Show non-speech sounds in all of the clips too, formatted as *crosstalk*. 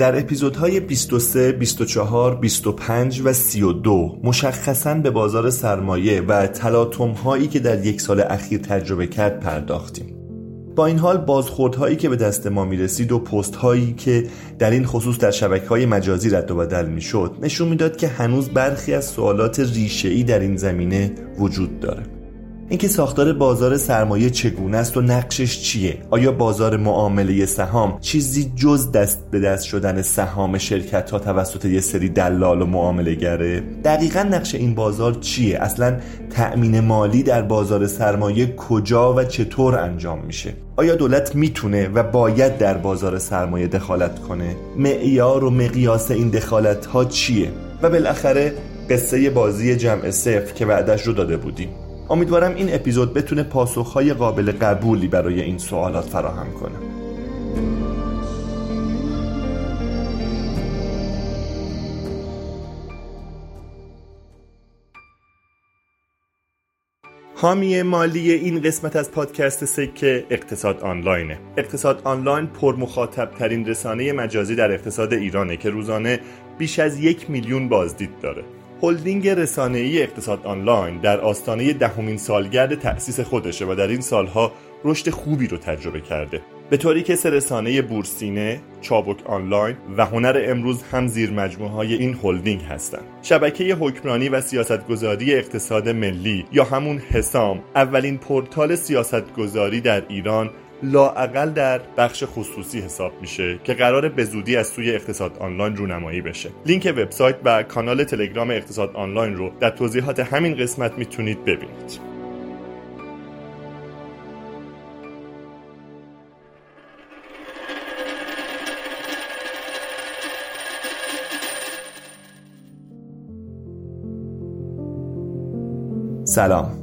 در اپیزودهای 23, 24, 25 و 32 مشخصا به بازار سرمایه و تلاطم هایی که در یک سال اخیر تجربه کرد پرداختیم. با این حال بازخوردهایی که به دست ما می‌رسید و پست هایی که در این خصوص در شبکه های مجازی رد و بدل می‌شد نشون می‌داد که هنوز برخی از سوالات ریشه در این زمینه وجود داره. اینکه ساختار بازار سرمایه چگونه است و نقشش چیه؟ آیا بازار معامله سهام چیزی جز دست به دست شدن سهام شرکت ها توسط یه سری دلال و معامله گره دقیقا نقش این بازار چیه؟ اصلا تأمین مالی در بازار سرمایه کجا و چطور انجام میشه؟ آیا دولت می‌تونه و باید در بازار سرمایه دخالت کنه؟ معیار و مقیاس این دخالت ها چیه؟ و بالاخره قصه بازی جمع صفر که بعدش رو داده بودیم. امیدوارم این اپیزود بتونه پاسخهای قابل قبولی برای این سوالات فراهم کنه. حامی مالی این قسمت از پادکست سکه اقتصاد آنلاینه. اقتصاد آنلاین پر مخاطب ترین رسانه مجازی در اقتصاد ایرانه که روزانه بیش از یک میلیون بازدید داره. هلدینگ رسانه‌ای اقتصاد آنلاین در آستانه دهمین سالگرد تأسیس خودشه و در این سالها رشد خوبی رو تجربه کرده به طوری که سه رسانه بورسینه، چابک آنلاین و هنر امروز هم زیر مجموعه های این هلدینگ هستند. شبکه حکمرانی و سیاستگذاری اقتصاد ملی یا همون حسام اولین پورتال سیاستگذاری در ایران لاعقل در بخش خصوصی حساب میشه که قرار به زودی از سوی اقتصاد آنلاین رونمایی بشه. لینک وبسایت و کانال تلگرام اقتصاد آنلاین رو در توضیحات همین قسمت می‌تونید ببینید. سلام.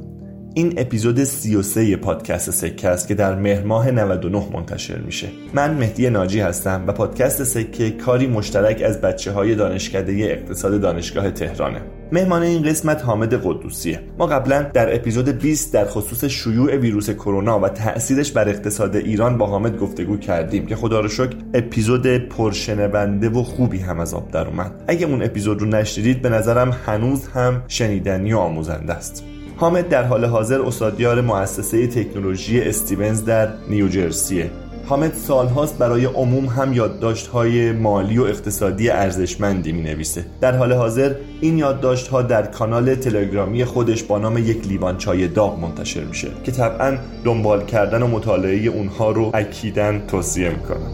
این اپیزود 33 پادکست سکه است که در مهر ماه 99 منتشر میشه. من مهدی ناجی هستم و پادکست سکه کاری مشترک از بچه های دانشکده اقتصاد دانشگاه تهرانه. مهمان این قسمت حامد قدوسیه. ما قبلا در اپیزود 20 در خصوص شیوع ویروس کرونا و تاثیرش بر اقتصاد ایران با حامد گفتگو کردیم که خدا رو شکر اپیزود پرشنونده و خوبی هم از آب در اومد. اگه اون اپیزود رو نشنیدید به نظرم هنوز هم شنیدنی و آموزنده است. حامد در حال حاضر استادیار مؤسسه تکنولوژی استیونز در نیوجرسیه حامد سالهاست برای عموم هم یادداشت‌های مالی و اقتصادی ارزشمندی می نویسه در حال حاضر این یادداشت‌ها در کانال تلگرامی خودش با نام یک لیوان چای داغ منتشر میشه که طبعا دنبال کردن و مطالعه اونها رو اکیدن توصیه می‌کنم.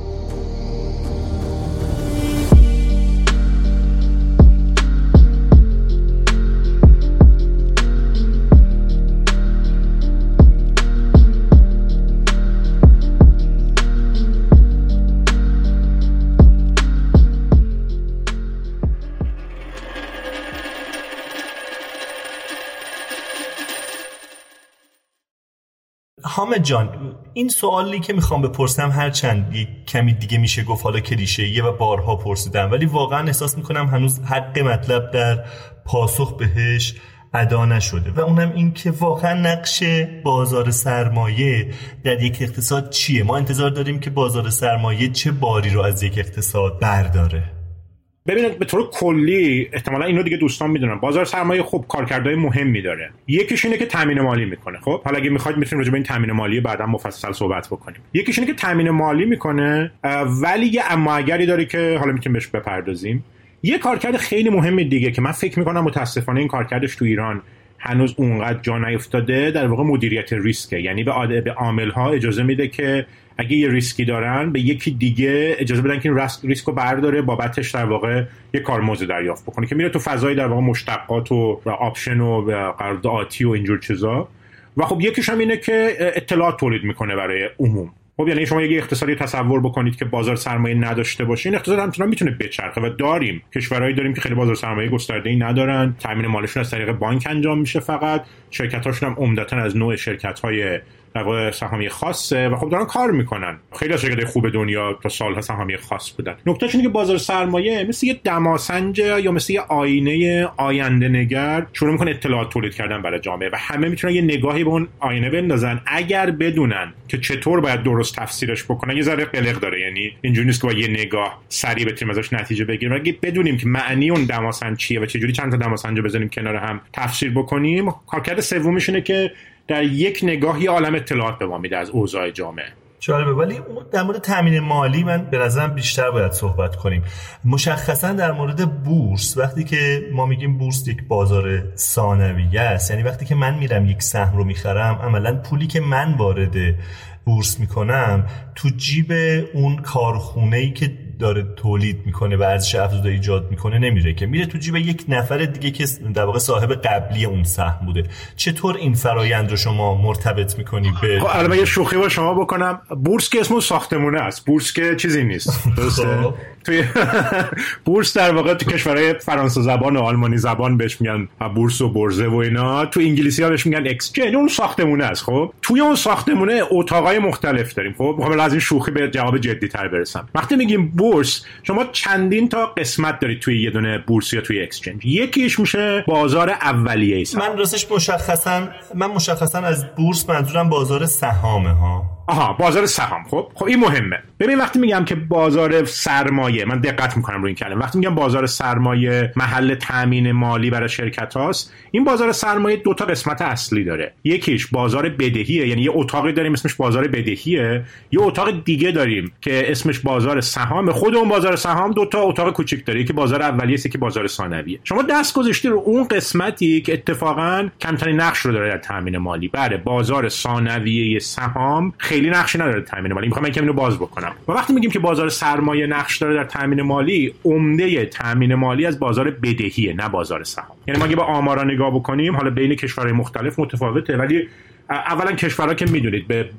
حامد جان این سوالی که می‌خوام بپرسم هر چند کمی دیگه میشه گفت حالا کلیشه و بارها پرسیدم ولی واقعا احساس می‌کنم هنوز حق مطلب در پاسخ بهش ادا نشده و اونم این که واقعا نقش بازار سرمایه در یک اقتصاد چیه؟ ما انتظار داریم که بازار سرمایه چه باری رو از یک اقتصاد برداره. ببینید به طور کلی احتمالا اینو دیگه دوستان می‌دونن. بازار سرمایه خوب کارکردهای مهمی داره. یکیش اینه که تامین مالی می‌کنه. خب حالا اگه می‌خواید می‌تونیم راجع به این تامین مالی بعدا مفصل صحبت بکنیم. یکیش اینه که تامین مالی می‌کنه ولی یه اما اگری داره که حالا می‌تونیم بهش بپردازیم. یه کارکرد خیلی مهمی دیگه که من فکر می‌کنم متاسفانه این کارکردش تو ایران هنوز اونقدر جا نیفتاده در واقع مدیریت ریسکه. یعنی به عامل ها اجازه میده که اگه یه ریسکی دارن به یکی دیگه اجازه بدن که این ریسک رو برداره بابتش در واقع یه کارمزد دریافت بکنه که میره تو فضای در واقع مشتقات و option و قرارداد و اینجور چیزا. و خب یکیش هم اینه که اطلاعات تولید می‌کنه برای عموم. خب یعنی شما یه اقتصادی تصور بکنید که بازار سرمایه نداشته باشه این اقتصاد همچنان می‌تونه بچرخه و داریم. کشورهایی داریم که خیلی بازار سرمایه گسترده ای ندارن. تامین مالشون از طریق بانک انجام میشه فقط. شرکت هاشون هم عمدتا از نوع شرکت های در سهامی خاصه و خب دارن کار می‌کنن. خیلی از شرکت خوب دنیا تا سالها سهامی خاص بودن. نکته اینه که بازار سرمایه مثل یه دماسنج یا مثل یه آینه آینده نگر شروع می‌کنه اطلاعات تولید کردن برای جامعه و همه می‌تونن یه نگاهی به اون آینه بندازن. اگر بدونن که چطور باید درست تفسیرش بکنن یه ذره قلق داره. یعنی اینجوری نیست که با یه نگاه سریع بتونیم ازش نتیجه بگیریم. اگه بدونیم که معنی اون دماسنج چیه و چجوری چند تا دماسنج بزنیم کنار هم تفسیر بکنیم کارکرد سومیش اینه که در یک نگاه یه عالم اطلاعات به ما میده از اوضاع جامعه. جالبه. ولی در مورد تامین مالی من به نظرم بیشتر باید صحبت کنیم. مشخصا در مورد بورس وقتی که ما میگیم بورس یک بازار ثانویه است یعنی وقتی که من میرم یک سهم رو می‌خرم عملا پولی که من وارد بورس می‌کنم تو جیب اون کارخونه ای که داره تولید می‌کنه و ارزش افزوده ایجاد می‌کنه نمیره که. میره تو جیب یک نفر دیگه که در واقع صاحب قبلی اون سهم بوده. چطور این فرایند رو شما مرتبط می‌کنی به خب الان یه شوخی با شما بکنم. بورس که اسم ساختمونه است. بورس که چیزی نیست. *laughs* خب. توی *laughs* بورس در واقع تو کشورهای فرانسه زبان و آلمانی زبان بهش میگن bourse و Börse و اینا. تو انگلیسی ها بهش میگن exchange اون ساختمونه است خب؟ توی اون ساختمونه اتاقای مختلف داریم خب؟ می‌خوام از این شوخی به جواب جدی تر برسم. وقتی میگیم بورس شما چندین تا قسمت دارید توی یه دونه بورس یا توی exchange. یکیش میشه بازار اولیه ای من راستش مشخصا من مشخصا از بورس منظورم بازار سهامه ها. آها بازار سهام. خب خب این مهمه. ببین وقتی میگم که بازار سرمایه من دقت می‌کنم روی این کلمه. وقتی میگم بازار سرمایه محل تامین مالی برای شرکت هاست این بازار سرمایه دو تا قسمت اصلی داره. یکیش بازار بدهیه یعنی یه اتاقی داریم اسمش بازار بدهیه. یه اتاق دیگه داریم که اسمش بازار سهام. خود اون بازار سهام دو تا اتاق کوچیک داره. یکی بازار اولیه که بازار ثانویه. شما دست گذاشتی رو اون قسمتی که اتفاقا کمترین نقش رو داره در تامین مالی. بله بازار ثانویه سهام خیلی نقشی نداره تامین مالی. می‌خوام یکم اینو باز بکنم. و وقتی میگیم که بازار سرمایه نقش داره در تامین مالی عمده تامین مالی از بازار بدهیه نه بازار سهام. یعنی ما اگه با آمارا نگاه بکنیم حالا بین کشورهای مختلف متفاوته ولی اولا کشورها که می‌دونید به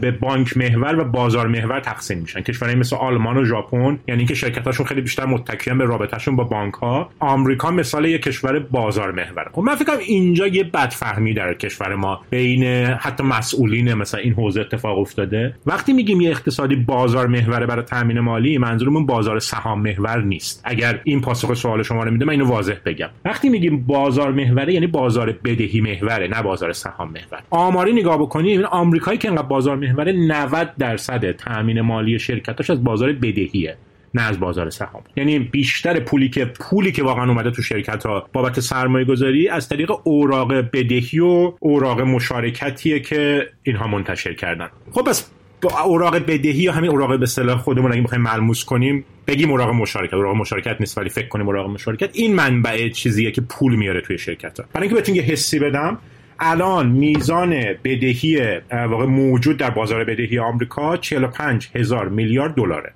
به بانک محور و بازار محور تقسیم میشن. کشورهای مثل آلمان و ژاپن یعنی اینکه شرکتاشون خیلی بیشتر متکیان به رابطهشون با بانک ها آمریکا مثال یک کشور بازار محور خب من فکرم اینجا یه بدفهمی در کشور ما بین حتی مسئولین مثلا این حوزه اتفاق افتاده. وقتی میگیم یه اقتصادی بازار محوره برای تامین مالی منظورمون بازار سهام محور نیست. اگر این پاسخ سوال شما رو میده من اینو واضح بگم. وقتی میگیم بازار محوره یعنی بازار بدهی محوره نه بازار سهام محور. آماری نگاه بکنیم این آمریکایی که انقدر بازار محور 90 درصد تامین مالی شرکتاش از بازار بدهیه نه از بازار سهام. یعنی بیشتر پولی که پولی که واقعا اومده تو شرکت ها بابت سرمایه گذاری از طریق اوراق بدهی و اوراق مشارکتیه که اینها منتشر کردن. خب پس اوراق بدهی یا همین اوراق به اصطلاح خودمون اگه بخوایم ملموس کنیم بگیم اوراق مشارکت. اوراق مشارکت نیست ولی فکر کنیم اوراق مشارکت. این منبع چیزیه که پول میاره توی شرکت ها برای اینکه بهتون یه حسی بدم الان میزان بدهی واقع موجود در بازار بدهی آمریکا 45 هزار میلیارد دلاره.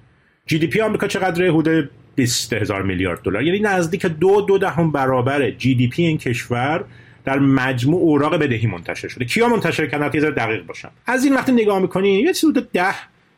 جی دی پی آمریکا چقدره حدود 20 هزار میلیارد دلار. یعنی نزدیک دو دو دهم برابر جی دی پی این کشور در مجموع اوراق بدهی منتشر شده. کیا منتشر کردن؟ دقیق باشم. از این وقتی نگاه می‌کنین یه چیز حدود 10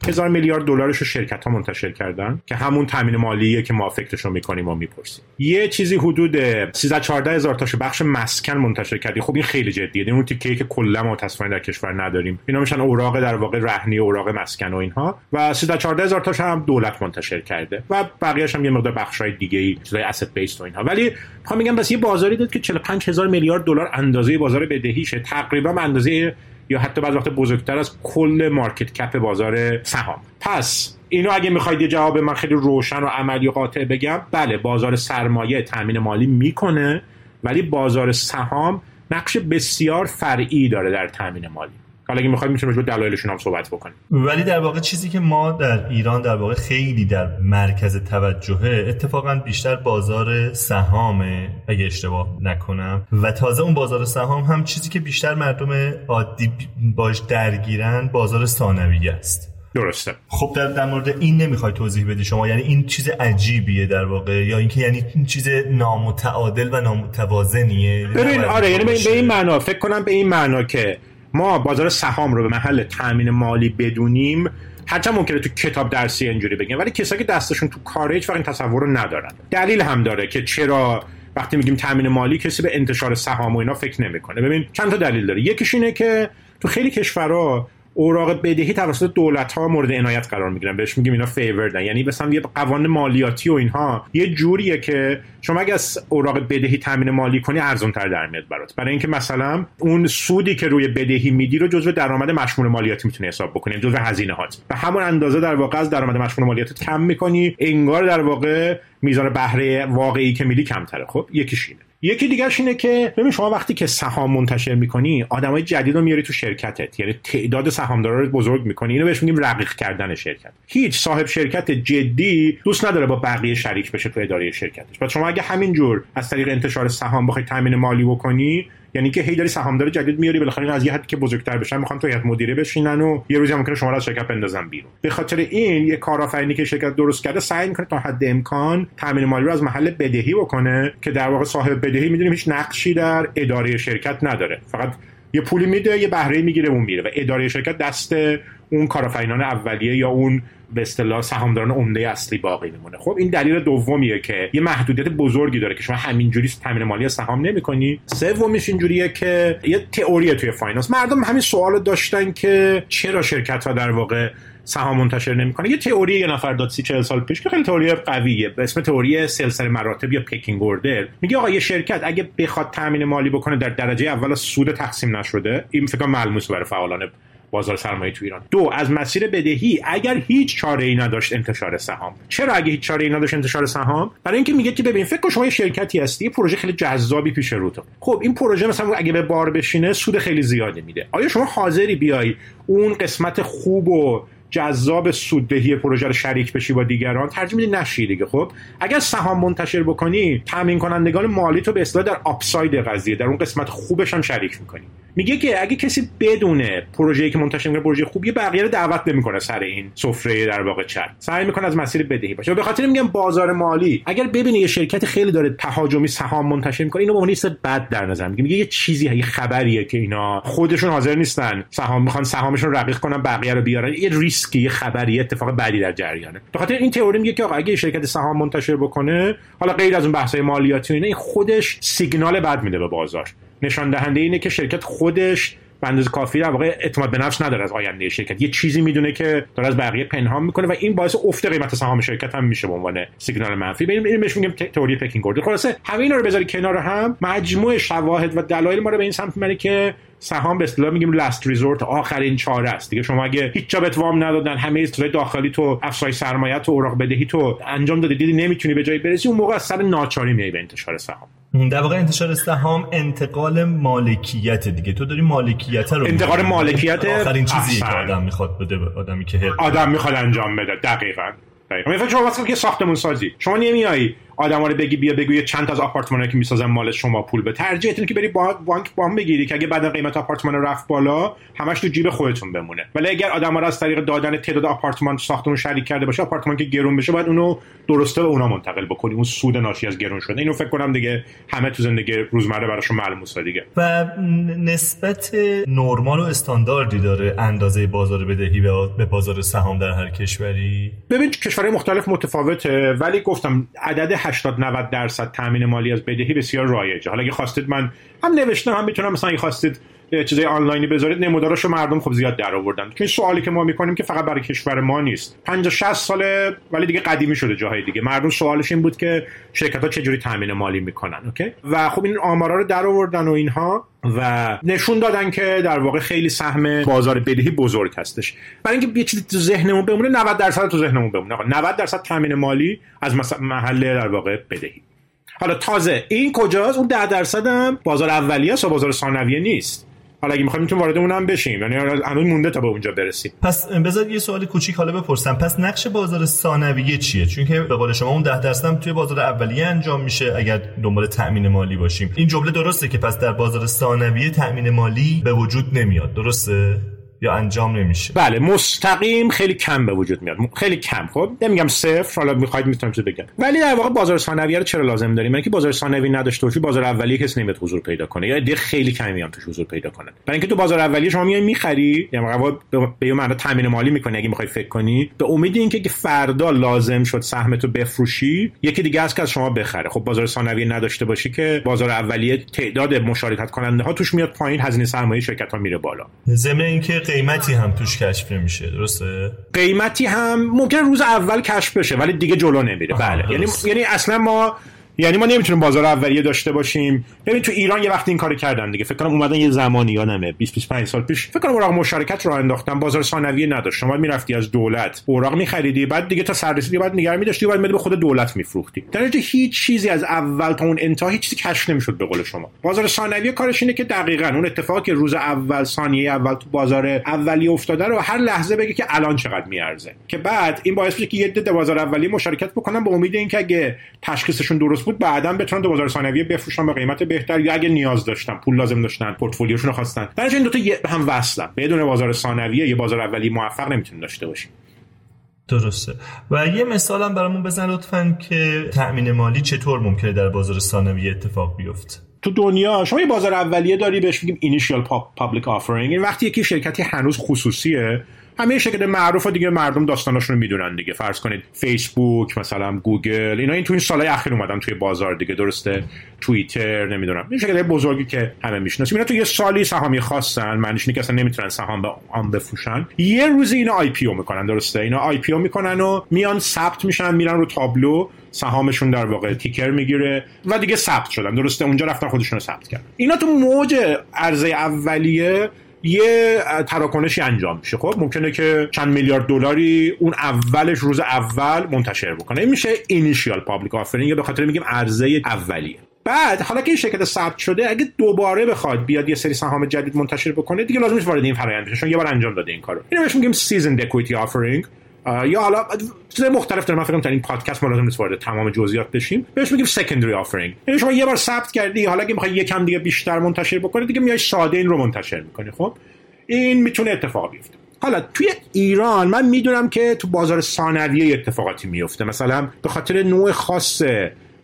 هزار میلیارد دلارش رو شرکت ها منتشر کردن که همون تامین مالیه که ما فکرش رو می‌کنیم و می‌پرسیم. یه چیزی حدود 13 14 هزار تاش بخش مسکن منتشر کردی. خب این خیلی جدیه. این اون تیکه که کلا متاسفانه در کشور نداریم. اینا میشن اوراق در واقع رهنی اوراق مسکن و اینها. و 13 14 هزار تاش هم دولت منتشر کرده. و بقیه‌اش هم یه مقدار بخشای دیگه ای چیزای اسست بیس و اینها. ولی می‌خوام میگم بس یه بازاری داد که 45 هزار میلیارد دلار اندازه بازار بدهیشه. تقریبا اندازه یا حتی بعض وقت بزرگتر از کل مارکت کپ بازار سهام. پس اینو اگه می‌خواید یه جواب من خیلی روشن و عملی و قاطع بگم بله بازار سرمایه تامین مالی می‌کنه ولی بازار سهام نقش بسیار فرعی داره در تامین مالی. حالا اگه می‌خوایم می‌تونیم دلایلشون هم صحبت بکنیم. ولی در واقع چیزی که ما در ایران در واقع خیلی در مرکز توجهه اتفاقا بیشتر بازار سهامه اگه اشتباه نکنم و تازه اون بازار سهام هم چیزی که بیشتر مردم عادی باش درگیرن بازار ثانویه است. درسته. خب در, در مورد این نمی‌خوای توضیح بدی شما؟ یعنی این چیز عجیبیه در واقع؟ یا اینکه یعنی این چیز نامتعادل و نامتوازنیه؟ ببین آره یعنی به این معنا فکر کنم به این معنا که ما بازار سهام رو به محل تامین مالی بدونیم هرچند ممکنه تو کتاب درسی اینجوری بگیم ولی کسایی که دستشون تو کاره هیچ این تصور رو ندارن. دلیل هم داره که چرا وقتی میگیم تامین مالی کسی به انتشار سهام و اینا فکر نمی‌کنه. ببین چند تا دلیل داره. یکیش اینه که تو خیلی کشورها اوراق بدهی توسط دولت ها مورد عنایت قرار می‌گیرن. بهش میگیم اینا فیورد یعنی مثلا یه قوانین مالیاتی و اینها یه جوریه که شما اگه از اوراق بدهی تامین مالی کنی ارزون تر در میاد برات. برای اینکه مثلا اون سودی که روی بدهی میدی رو جزو درآمد مشمول مالیاتی می‌تونی حساب بکنی یعنی جزو هزینه هات به همون اندازه در واقع از درآمد مشمول مالیاتی کم می‌کنی انگار در واقع میزان بهره واقعی که میدی کمتره. خب یکیش اینه. یکی دیگرش اینه که ببین شما وقتی که سهام منتشر می‌کنی آدمای جدید رو میاری تو شرکتت. یعنی تعداد سهامدارا رو بزرگ می‌کنی. اینو بهش میگیم رقیق کردن شرکت. هیچ صاحب شرکت جدی دوست نداره با بقیه شریک بشه تو اداره شرکتش. پس شما اگه همینجور از طریق انتشار سهام بخوای تامین مالی بکنی یعنی که هی داری سهامدار جدید میاری بالاخره از یه حدی که بزرگتر بشن می‌خوان تو هیئت مدیره بشینن و یه روزی ممکنه شما رو از شرکت بندازن بیرون. به خاطر این یه کارآفرینی که شرکت درست کرده سعی می‌کنه تا حد امکان تامین مالی رو از محل بدهی بکنه که در واقع صاحب بدهی می‌دونیم هیچ نقشی در اداره شرکت نداره. فقط یه پولی میده یه بهره می‌گیره اون میره و اداره شرکت دست اون کارآفرینان اولیه یا اون به اصطلاح سهامداران عمده اصلی باقی میمونه. خب این دلیل دومیه که یه محدودیت بزرگی داره که شما همینجوری تامین مالی سهام نمی‌کنی. سومیش اینجوریه که یه تئوری توی finance مردم همین سوال داشتن که چرا شرکت ها در واقع سهام منتشر نمی‌کنه یه تئوری یه نفر داد سی چهل سال پیش که خیلی تئوری قویه. به اسم تئوری سلسله مراتب یا pecking order میگه آقا یه شرکت اگه بخواد تامین مالی بکنه در درجه اول سود تقسیم نشده. این فکر ملموس برای فعالان بازار سرمایه تو ایران. دو از مسیر بدهی اگر هیچ چاره ای نداشت انتشار سهام. چرا اگه هیچ چاره ای نداشت انتشار سهام؟ برای اینکه میگه که ببین فکر کن شما یه شرکتی هستی یه پروژه خیلی جذابی پیش روتون خب این پروژه مثلا اگه به بار بشینه سود خیلی زیادی میده. آیا شما حاضری بیای اون قسمت خوب و جذاب سوددهی پروژه رو شریک بشی با دیگران؟ ترجیح میدی نشی دیگه خب؟ اگر سهام منتشر بکنی تامین کنندگان مالی تو به اصطلاح در آپساید قضیه در اون قسمت خوبش هم شریک می‌کنی. میگه که اگه کسی بدونه پروژه‌ای که منتشر می‌کنه پروژه خوبیه بقیه رو دعوت نمی‌کنه سر این سفره در واقع چر سعی می‌کنه از مسیر بدهی باشه. به خاطر میگم بازار مالی اگر ببینه یه شرکت خیلی داره تهاجمی سهام منتشر می‌کنه اینو به عنوان بد در نظر میگه میگه یه چیزی یه خبریه که اینا خودشون حاضر نیستن سهام می‌خوان سهامشون رقیق کنن بقیه رو بیارن. یه ریسکی یه خبری اتفاق بعدی در جریانه. به خاطر این تئوری میگه که آقا اگه شرکت سهام منتشر بکنه حالا غیر از اون بحث‌های مالیاتی اینا این خودش سیگنال بد میده به بازار. نشان دهنده اینه که شرکت خودش به اندازه کافی در واقع اعتماد به نفس نداره از آینده شرکت. یه چیزی می‌دونه که داره از بقیه پنهان می‌کنه و این باعث افت قیمت سهام شرکت هم میشه به عنوان سیگنال منفی. ببین این بهش میگیم تئوری پکینگ اوردر خلاصه همه اینا رو بذاری کنار هم. مجموع شواهد و دلایل ما رو به این سمت می‌بره که سهام به اصطلاح میگیم لاست ریزورت آخرین چاره است. دیگه شما اگه هیچ جا وام ندادن همه استرای داخلی تو افزایش سرمایه تو اوراق بدهی تو انجام دادی دیدی نمی‌تونی به جایی برسی اون موقع از ناچاری میای به انتشار سهام. در واقع انتشار سهام انتقال مالکیت دیگه. تو داری مالکیت رو انتقال مالکیت آخرین چیزی که آدم می‌خواد بده آدمی که آدم می‌خواد انجام بده. دقیقاً. دقیقاً. مثلا شما واسه که ساختمون سازی. شما نمیایی آدم رو بگی بیا بگو یه چند تا از آپارتمانایی که می‌سازن مال شما پول به ترجیح که بری بانک وام بگیری که اگه بعد قیمت آپارتمان رفت بالا همش تو جیب خودتون بمونه. ولی اگر آدم رو از طریق دادن تعداد آپارتمان ساختمون شریک کرده باشه آپارتمان که گرون بشه باید اونو درسته به اونا منتقل بکنی. اون سود ناشی از گرون شده اینو فکر کنم دیگه همه تو زندگی روزمره براشون معلومه دیگه. و نسبت نرمال و استانداردی داره اندازه بازار بدهی به بازار سهام در هر کشوری؟ ببین کشورهای مختلف متفاوته ولی گفتم عدد 80 90 درصد تامین مالی از بدهی بسیار رایجه. حالا اگه خواستید من هم نوشتم هم می‌تونم مثلا اگه خواستید چیزای آنلاینی بذارید نموداراشو مردم خب زیاد در آوردن. که سوالی که ما می‌کنیم که فقط برای کشور ما نیست. 50 60 ساله ولی دیگه قدیمی شده جاهای دیگه. مردم سوالش این بود که شرکت ها چجوری تامین مالی می‌کنن اوکی؟ و خب این آمارا رو در آوردن و اینها و نشون دادن که در واقع خیلی سهم بازار بدهی بزرگ هستش. برای اینکه یه چیزی تو ذهنمون بمونه 90 درصد تو ذهنمون بمونه. 90 درصد تامین مالی از محل در واقع بدهی. حالا تازه این کجاست؟ اون 10 درصد هم بازار اولیه و بازار ثانویه نیست. حالا اگه می‌خوایم می‌تونیم وارد اونم بشیم. یعنی هنوز مونده تا به اونجا برسیم. پس بذار یه سوال کوچیک حالا بپرسم. پس نقش بازار ثانویه چیه؟ چون که به قول شما اون 10 درصد توی بازار اولیه انجام میشه اگر دنبال تامین مالی باشیم. این جمله درسته که پس در بازار ثانویه تامین مالی به وجود نمیاد. درسته؟ یا انجام نمیشه. بله مستقیم خیلی کم به وجود میاد. خیلی کم. خب نمیگم صفر حالا می‌خواید می‌تونم چه بگم. ولی در واقع بازار ثانویه رو چرا لازم داریم؟ اینکه بازار ثانوی نداشته باشی بازار اولیه کسی نمیاد حضور پیدا کنه. یا دیگه خیلی کمی هم توش حضور پیدا کنن برای اینکه تو بازار اولیه شما میای می‌خری یا یعنی به یه معنی تامین مالی می‌کنی اگه می‌خوای فکر کنی. به امید اینکه فردا لازم شد سهمتو بفروشی یکی دیگه از که از شما بخره. خب بازار ثانویه نداشته باشی که بازار اولیه تعداد مشارکت کننده ها توش میاد پایین هزینه سرمایه شرکت ها میره بالا. ضمن اینکه قیمتی هم توش کشف نمیشه درسته؟ قیمتی هم ممکن روز اول کشف بشه ولی دیگه جلو نمیره. بله یعنی یعنی اصلا ما یعنی ما نمی‌تونیم بازار اولیه داشته باشیم. ببین تو ایران یه وقتی این کارو کردن دیگه. فکر کنم اومدن یه زمانی یادمه 20 25 سال پیش. فکر کنم اوراق مشارکت رو انداختن. بازار ثانویه نداشت. شما می‌رفتی از دولت اوراق میخریدی بعد دیگه تا سررسیدی بعد نگار میداشتی بعد به خود دولت میفروختی. در هیچ چیزی از اول تا اون انتها هیچ چیزی کش نمی‌شد به قول شما. بازار ثانویه کارش اینه که دقیقا اون اتفاقی که روز اول ثانیه اول تو بازار اولیه افتاده رو هر لحظه بگه که الان چقدر میارزه. که بعد این باعث میشه که یه بازار اولیه مشارکت بکنن به امید اینکه اگه تشخیصشون درست بود بعدا بتونن تو بازار ثانویه بفروشن به قیمت بهتر. یا اگه نیاز داشتن پول لازم داشتن پورتفولیوشون رو خواستن. در این دو تا هم وصلن. بدون بازار ثانویه یه بازار اولی موفق نمی‌تونیم داشته باشیم. درسته. و یه مثال هم برامون بزن لطفا که تأمین مالی چطور ممکنه در بازار ثانویه اتفاق بیفته. تو دنیا شما یه بازار اولیه داری بهش میگیم initial public offering این وقتی یکی شرکتی هنوز خصوصیه همه شرکت معروف دیگه مردم داستاناشون رو می‌دونن دیگه. فرض کنید فیسبوک مثلا گوگل اینا این تو این سالهای اخیر اومدن توی بازار دیگه درسته؟ توییتر نمی‌دونم. این شرکت بزرگی که همه می‌شناسیم اینا تو یه سالی سهامی خواستن معنیش اینه که اصلا نمی‌تونن سهام به آن بفروشن. یه روزی اینا IPO می‌کنن درسته؟ اینا IPO می‌کنن و میان ثبت میشن میرن رو تابلو سهامشون در واقع ticker می‌گیره و دیگه ثبت شدن. درسته؟ اونجا رفتن خودشون رو ثبت کردن. اینا تو موج عرضه اولیه یه تراکنشی انجام میشه. خب ممکنه که چند میلیارد دلاری اون اولش روز اول منتشر بکنه. این میشه initial public offering یا به خاطر میگیم عرضه اولیه. بعد حالا که این شرکت ثبت شده اگه دوباره بخواد بیاد یه سری سهام جدید منتشر بکنه دیگه لازم نیست وارد این فرآیند بشه چون یه بار انجام داده این کارو. اینو بهش میگیم seasoned equity offering یا حالا چیز مختلف داره. من فکر کنم پادکست ما لازم نیست وارد تمام جزئیات بشیم. بهش میگیم secondary offering یعنی شما یه بار ثبت کردی حالا اگه می‌خوای یکم دیگه بیشتر منتشر بکنی دیگه میای ساده این رو منتشر می‌کنی خب؟ این می‌تونه اتفاق بیفته. حالا توی ایران من می‌دونم که تو بازار ثانویه اتفاقاتی میفته مثلا به خاطر نوع خاص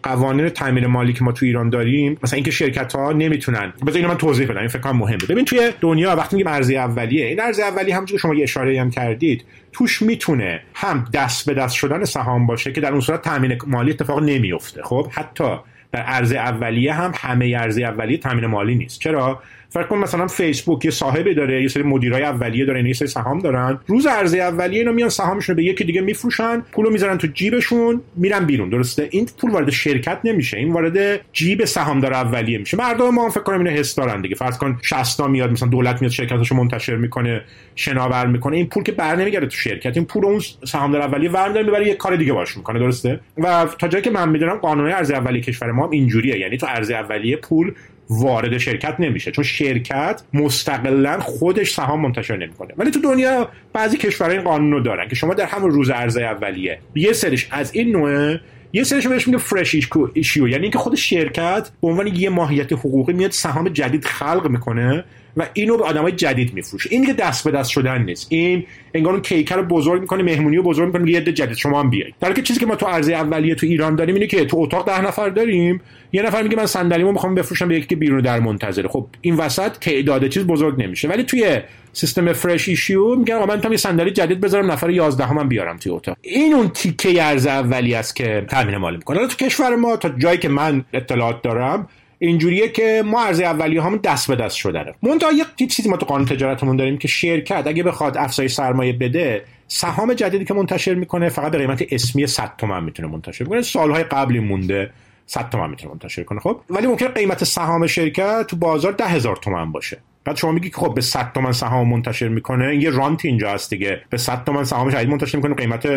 قوانین تامین مالی که ما تو ایران داریم مثلا اینکه شرکت ها نمی‌تونن. بذار اینو من توضیح بدم این فکر کنم مهمه. ببین توی دنیا وقتی میگیم ارزی اولیه این ارزی اولیه همونجوری که شما یه اشاره هم کردید توش می‌تونه هم دست به دست شدن سهام باشه که در اون صورت تامین مالی اتفاق نمیفته خب حتی در ارزی اولیه هم همه ارزی اولیه تامین مالی نیست. چرا؟ فکر کن مثلا فیسبوک یه صاحبی داره یه سری مدیرای اولیه داره یه سری سهام دارن. روز عرضه اولیه اینا میان سهامشون به یکی دیگه میفروشن پولو می‌ذارن تو جیبشون میرن بیرون. درسته؟ این پول وارد شرکت نمیشه این وارد جیب سهامدار اولیه میشه. مردم ما هم فکر کنم اینو حس دارن دیگه. فرض کن 60 میاد مثلا دولت میاد شرکتاشو منتشر می‌کنه شناور می‌کنه این پول که بر نمیگرده تو شرکت. این پول اون سهامدار اولیه ور می‌بره یه کار دیگه باش می‌کنه. درسته؟ و تا جایی که من می‌دونم قانون ارز اولیه کشور ما هم اینجوریه. یعنی تو ارز اولیه پول وارد شرکت نمیشه. چون شرکت مستقلا خودش سهام منتشر نمی‌کنه. ولی تو دنیا بعضی کشورها این قانون دارن که شما در همون روز عرضه اولیه یه سرش از این نوع یه سرش بهش میگه فرش ایشیو یعنی اینکه خود شرکت به عنوان یه ماهیت حقوقی میاد سهام جدید خلق می‌کنه و اینو به آدمای جدید میفروشه. این دیگه دست به دست شدن نیست. این انگار اون کیکر رو بزرگ می‌کنه مهمونی رو بزرگ می‌کنه یه جدید. شما هم بیایید. در چیزی که ما تو عرضه اولیه تو ایران داریم اینه که تو اتاق ده نفر داریم یه نفر میگه من صندلیمو می‌خوام بفروشم به یکی که بیرون در منتظره. خب این وسط تعداد چیز بزرگ نمیشه. ولی توی سیستم فرش ایشیو میگن آقا من می‌تونم یه صندلی جدید بذارم نفر 11 هم, بیارم توی اتاق. این اون تیکه ارز اولی است که تامین مالی می‌کنه. تو کشور ما تا جایی که من اطلاعات دارم اینجوریه که ما عرضه اولیه هامون دست به دست شدنه. منتها یه چیزی ما تو قانون تجارتمون داریم که شرکت اگه بخواد افزایش سرمایه بده سهام جدیدی که منتشر می‌کنه فقط به قیمت اسمی 100 تومن می‌تونه منتشر کنه سالهای قبلی مونده 100 تومن می‌تونه منتشر کنه خب؟ ولی ممکنه قیمت سهام شرکت تو بازار 10000 تومن باشه. بعد شما میگی خب به 100 تومن سهام منتشر می‌کنه یه رانت اینجا هست دیگه. به 100 تومن سهام جدید منتشر می‌کنه قیمت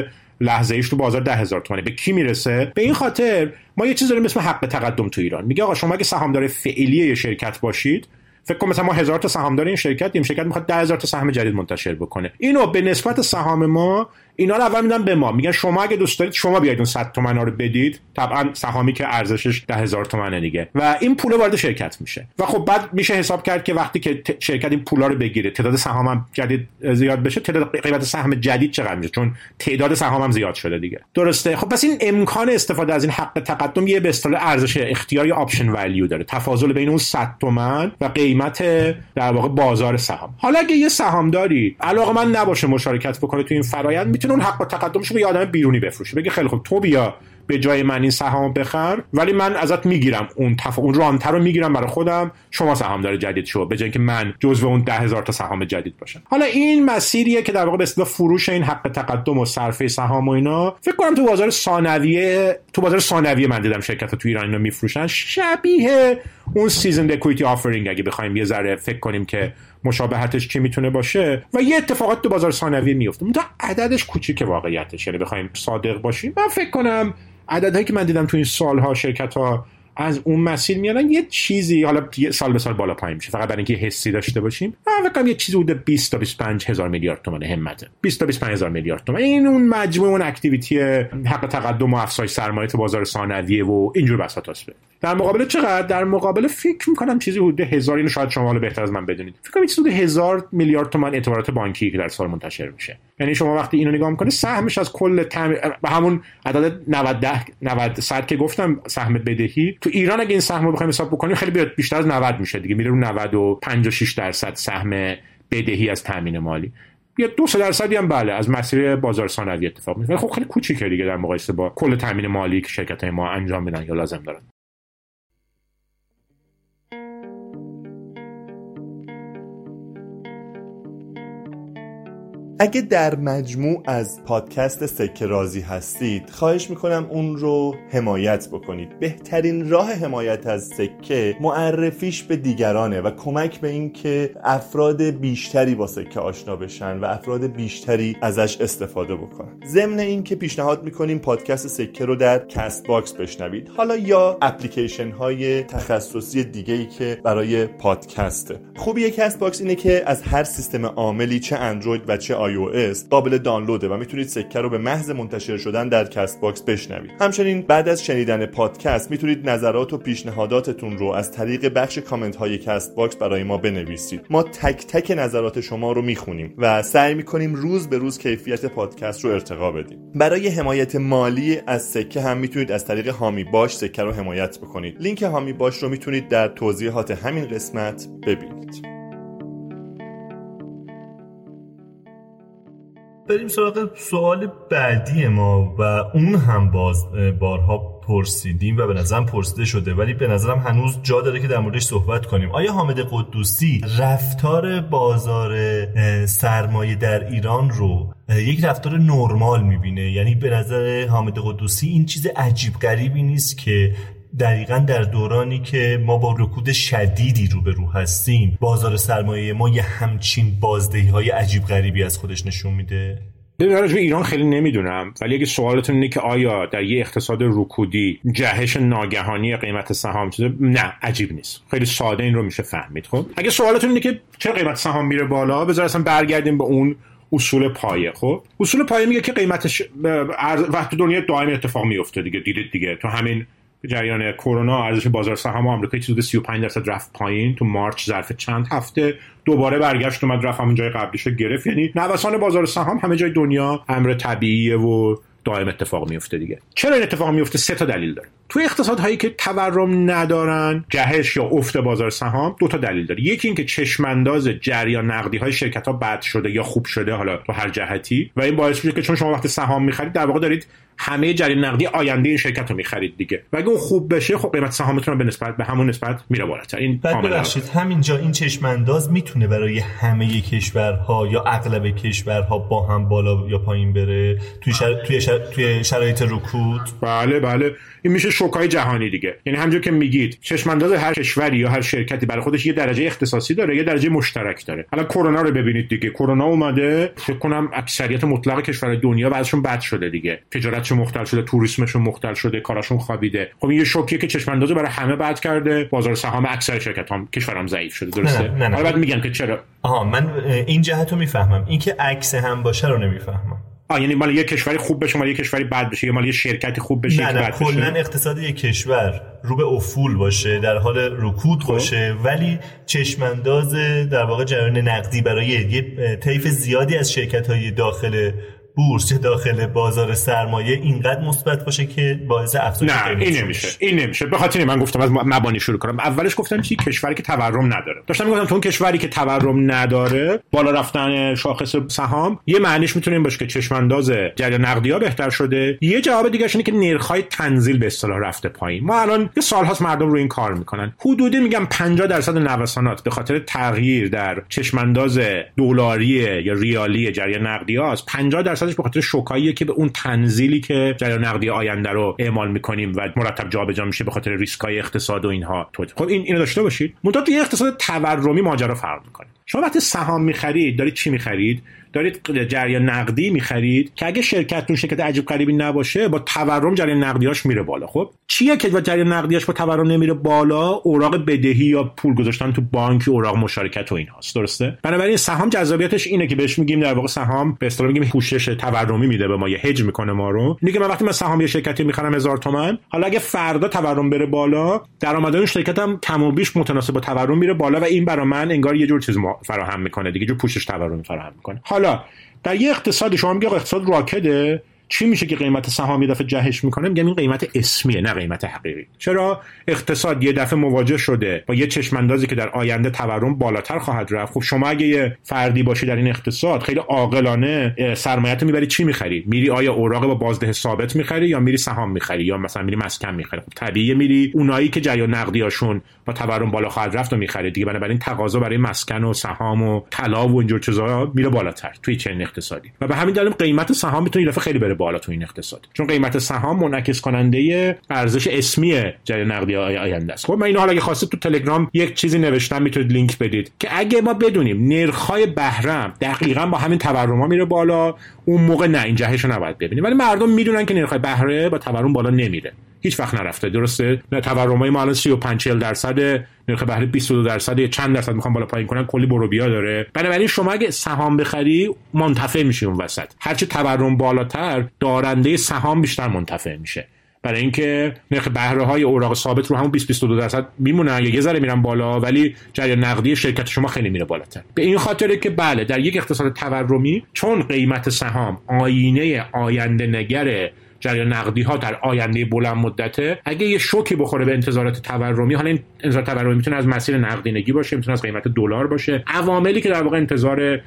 لحظه ایش تو بازار 10000 تومانی به کی می‌رسه؟ به این خاطر ما یه چیز داریم اسم حق تقدم تو ایران. میگه آقا شما اگه سهامدار فعلی یه شرکت باشید فکر کن مثلا ما هزار تا سهامدار این شرکت این شرکت می‌خواد ده هزار تا سهم جدید منتشر بکنه. اینو به نسبت سهام ما اینا رو اول میدن به ما. میگن شما اگه دوست دارید شما بیاید اون 100 تومن رو بدید. طبعا سهامی که ارزشش ده هزار تومنه دیگه. و این پول وارد شرکت میشه. و خب بعد میشه حساب کرد که وقتی که شرکت این پولا رو بگیره تعداد سهام هم جدید زیاد بشه تعداد قیمت سهم جدید چقدر میشه؟ چون تعداد سهام هم زیاد شده دیگه. درسته؟ خب پس این امکان استفاده از این حق تقدم یه به اصطلاح ارزش اختیار یا option value داره. تفاضل بین اون 100 تومن و قیمت در واقع بازار سهام. حالا اگه یه سهامداری علاقه من نباشه مشارکت بکنه تو این فرایند می‌تونه اون حق و تقدمش به آدم بیرونی بفروشه. بگه خیلی خب تو بیا به جای من این سهام بخر ولی من ازت می‌گیرم اون تف... اون رانتر رو می‌گیرم برای خودم شما سهامدار جدید شو به جای که من جزو اون ده هزار تا سهام جدید باشم. حالا این مسیریه که در واقع به اصطلاح فروش این حق تقدم و صرفه سهام و اینا فکر کنم تو بازار ثانویه تو بازار ثانویه من دیدم شرکت تو ایران اینو میفروشن. شبیه اون seasoned equity offering اگه بخوایم یه ذره فکر کنیم که مشابهتش چی می‌تونه باشه و یه اتفاقات تو بازار ثانویه میفته تا عددش کوچیک واقعیتش یعنی بخوایم صادق باشیم. من فکر کنم عددهایی که من دیدم تو این سالها شرکت ها از اون مسیر میارن یه چیزی حالا سال به سال بالا پایین میشه. فقط برای اینکه حسی داشته باشیم. فکر یه چیزی بوده 20 تا 25 هزار میلیارد تومان همته. 20 تا 25 هزار میلیارد تومان این اون مجموع اون equity حق تقدم و افزایش سرمایه تو بازار ثانویه و اینجور بساطاست در مقابل چقدر؟ در مقابل فکر می‌کنم چیزی حدود هزار اینو شاید شما بهتر از من بدونید. فکر کنم چیزی حدود هزار میلیارد تومان اعتبارات بانکی که در سال منتشر میشه. یعنی شما وقتی اینو نگاه می‌کنید سهمش از کل تم... به همون عدد 90 90 صد که گفتم سهم بدهی. تو ایران اگه این سهم رو بخوایم حساب بکنیم خیلی بیشتر از 90 میشه دیگه. میره رو 95 و 6 درصد سهم بدهی از تامین مالی. یا دو سه درصدی هم بله از مسیر بازار ثانوی اتفاق میفته خب خیلی کوچیکه دیگه در مقایسه با کل تامین مالی که شرکت ما انجام میدن یا لازم دارن. اگه در مجموع از پادکست سکه راضی هستید خواهش می‌کنم اون رو حمایت بکنید. بهترین راه حمایت از سکه معرفیش به دیگرانه و کمک به این که افراد بیشتری با سکه آشنا بشن و افراد بیشتری ازش استفاده بکنن. ضمن این که پیشنهاد می‌کنیم پادکست سکه رو در کست باکس بشنوید. حالا یا اپلیکیشن های تخصصی دیگه ای که برای پادکسته. خوبی کست باکس اینه که از هر سیستم عاملی چه اندروید و چه iOS قابل دانلوده و می‌تونید سکه رو به محض منتشر شدن در کست باکس بشنوید. همچنین بعد از شنیدن پادکست می‌تونید نظرات و پیشنهاداتتون رو از طریق بخش کامنت های کست باکس برای ما بنویسید. ما تک تک نظرات شما رو می‌خونیم و سعی می‌کنیم روز به روز کیفیت پادکست رو ارتقا بدیم. برای حمایت مالی از سکه هم می‌تونید از طریق هامی باش سکه رو حمایت بکنید. لینک هامی باش رو می‌تونید در توضیحات همین قسمت ببینید. بریم سراغ سوال بعدی ما و اون هم باز بارها پرسیدیم و به نظرم پرسیده شده ولی به نظرم هنوز جا داره که در موردش صحبت کنیم. آیا حامد قدوسی رفتار بازار سرمایه در ایران رو یک رفتار نرمال می‌بینه؟ یعنی به نظر حامد قدوسی این چیز عجیب غریبی نیست که دقیقا در دورانی که ما با رکود شدیدی روبرو هستیم بازار سرمایه ما یه همچین بازدهی های عجیب غریبی از خودش نشون میده؟ ببین راجع ایران خیلی نمی‌دونم ولی اگه سوالتون اینه که آیا در یه اقتصاد رکودی جهش ناگهانی قیمت سهام شده نه عجیب نیست. خیلی ساده این رو میشه فهمید خب؟ اگه سوالتون اینه که چه قیمت سهام میره بالا بذار اصلا برگردیم به اون اصول پایه خب؟ اصول پایه میگه که قیمتش وقت دنیا دائم اتفاق میفته دیگه دیدید دیگه تو همین جریان کرونا ارزش بازار سهام آمریکا چیزی 35 درصد رفت پایین. تو مارچ ظرف چند هفته دوباره برگشت اومد رفت همون جای قبلیش گرفت. یعنی نوسان بازار سهام همه جای دنیا امر طبیعیه و دائم اتفاق میفته دیگه. چرا این اتفاق میفته سه تا دلیل داره. توی اقتصادهایی که تورم ندارن جهش یا افت بازار سهام دو تا دلیل داره. یکی اینکه چشمانداز جریان نقدی های شرکت ها بد شده یا خوب شده حالا تو هر جهتی. و این باعث میشه که چون شما وقتی سهام می‌خرید در واقع دارید همه جریان نقدی آینده این شرکت رو می‌خرید دیگه. و اگه اون خوب بشه خب قیمت سهامتون به نسبت به همون نسبت میره بالاتر این بعد ببخشید همینجا این چشم انداز می‌تونه برای همه کشورها یا اغلب کشورها با هم بالا یا پایین بره؟ توی شر... توی, شر... توی شرایط رکود؟ بله بله. این میشه شوکای جهانی دیگه. یعنی همونجور که میگید چشم انداز هر کشوری یا هر شرکتی برای خودش یه درجه اختصاصی داره یه درجه مشترک داره. حالا کرونا رو ببینید دیگه. کرونا اومده فکر کنم اکثریت مطلق کشورهای دنیا بعضشون بد شده دیگه. تجارت صنعتش مختل شده توریسمشون مختل شده کاراشون خوابیده. خب این یه شوکیه که چشم اندازه برای همه بد کرده. بازار سهام اکثر شرکت هم کشورم ضعیف شده درسته؟ نه نه, نه. بعد میگن که چرا؟ آها من این جهت رو می‌فهمم. اینکه عکس هم باشه رو نمی‌فهمم. آ یعنی مال یه کشوری خوب بشه مال یه کشوری بد بشه یا مال یه شرکتی خوب بشه نه نه. کلا اقتصاد یه کشور. رو به افول باشه در حال رکود خب. باشه. ولی چشمانداز در واقع جریان نقدی برای یه طیف زیادی از شرکت های داخل بورس داخل بازار سرمایه اینقدر مثبت باشه که باعث افزایش نه این نمیشه. این نمیشه. به خاطر من گفتم از مبانی شروع کنم. اولش گفتم چی؟ کشوری که تورم نداره. داشتم می‌گفتم تو اون کشوری که تورم نداره بالا رفتن شاخص سهام یه معنیش می‌تونه این باشه که چشم انداز جریان نقدی ها بهتر شده. یه جواب دیگه اینه که نرخ‌های تنزیل به اصطلاح رفته پایین. ما الان یه سالهاست مردم رو این کار می‌کنن. حدودی میگم 50 درصد نوسانات به خاطر تغییر در چشم انداز دلاری یا ریالی جریان نقدی هاست 50 درصد درصدش به خاطر شوکاییه که به اون تنزیلی که جریان نقدی آینده رو اعمال می‌کنیم و مرتب جابجا میشه به خاطر ریسکای اقتصاد و اینها خب این اینو داشته باشید. منتها تو اقتصاد تورمی ماجرا فرق می‌کنه. شما وقتی سهام می‌خرید دارید چی می‌خرید؟ دارید جریان نقدی می‌خرید که اگه شرکتتون شرکت عجیب غریبی نباشه با تورم جریان نقدیاش میره بالا. خب؟ چیه که با جریان نقدیاش با تورم نمیره بالا؟ اوراق بدهی یا پول گذاشتن تو بانک اوراق مشارکت و اینهاست درسته؟ بنابراین سهام جذابیتش اینه که بهش میگیم در واقع سهام به اصطلاح میگیم پوشش تورمی میده به ما یه هج می‌کنه ما رو. اینه که من وقتی من سهام یه شرکتی می‌خرم هزار تومن حالا اگه فردا تورم بره بالا درآمد شرکت هم کم و بیش متناسب با تورم میره بالا و این برای من انگار یه جور چیز فراهم می‌کنه دیگه جور پوشش تورمی فراهم می‌کنه. حالا در یه اقتصاد شما میگه اقتصاد راکده چی میشه که قیمت سهام یه دفعه جهش می‌کنه؟ میگم این قیمت اسمیه نه قیمت حقیقی. چرا؟ اقتصاد یه دفعه مواجه شده با یه چشماندازی که در آینده تورم بالاتر خواهد رفت. خب شما اگه یه فردی باشی در این اقتصاد خیلی عاقلانه سرمایه‌تو می‌بری چی می‌خری؟ میری آیا اوراق با بازده ثابت می‌خری یا میری سهام می‌خری یا مثلا میری مسکن می‌خری؟ خب طبیعیه میری اونایی که جریان نقدیاشون با تورم بالا خواهد رفت و می‌خری. دیگه بنابراین تقاضا برای مسکن و سهام و طلا و اینجور چیزا میره بالاتر توی چنین اقتصادی. و به همین دلیل قیمت سهام می‌تونه یه خیلی بره بالا تو این اقتصاد. چون قیمت سهام منعکس کننده ارزش اسمی جریان نقدی آینده است. خب من اینو حالا اگه خواستید تو تلگرام یک چیزی نوشتم می‌تونید لینک بدید که اگه ما بدونیم نرخ‌های بهره دقیقا با همین تورم میره بالا اون موقع نه این جهش رو نباید ببینیم. ولی مردم می‌دونن که نرخ‌های بهره با تورم بالا نمیره. هیچ وقت نرفته. درسته؟ تورمای ما الان 35 40 درصد نرخ بهره 22 درصد چند درصد می‌خوام بالا پایین کنن کلی بروبیا داره. بنابراین شما اگه سهام بخری منتفع میشی اون وسط. هرچه تورم بالاتر دارنده سهام بیشتر منتفع میشه. برای اینکه نرخ بهره های اوراق ثابت رو همون 20 22 درصد میمونن یا یه ذره میرن بالا ولی جریان نقدی شرکت شما خیلی میره بالاتر. به این خاطره که بله در یک اقتصاد تورمی چون قیمت سهام آینه آینده نگره جریان نقدی ها در آینده بلند مدته اگه یه شوکی بخوره به انتظارات تورمی حالا این انتظار تورمی می‌تونه از مسیر نقدینگی باشه می‌تونه از قیمت دلار باشه. عواملی که در واقع انتظار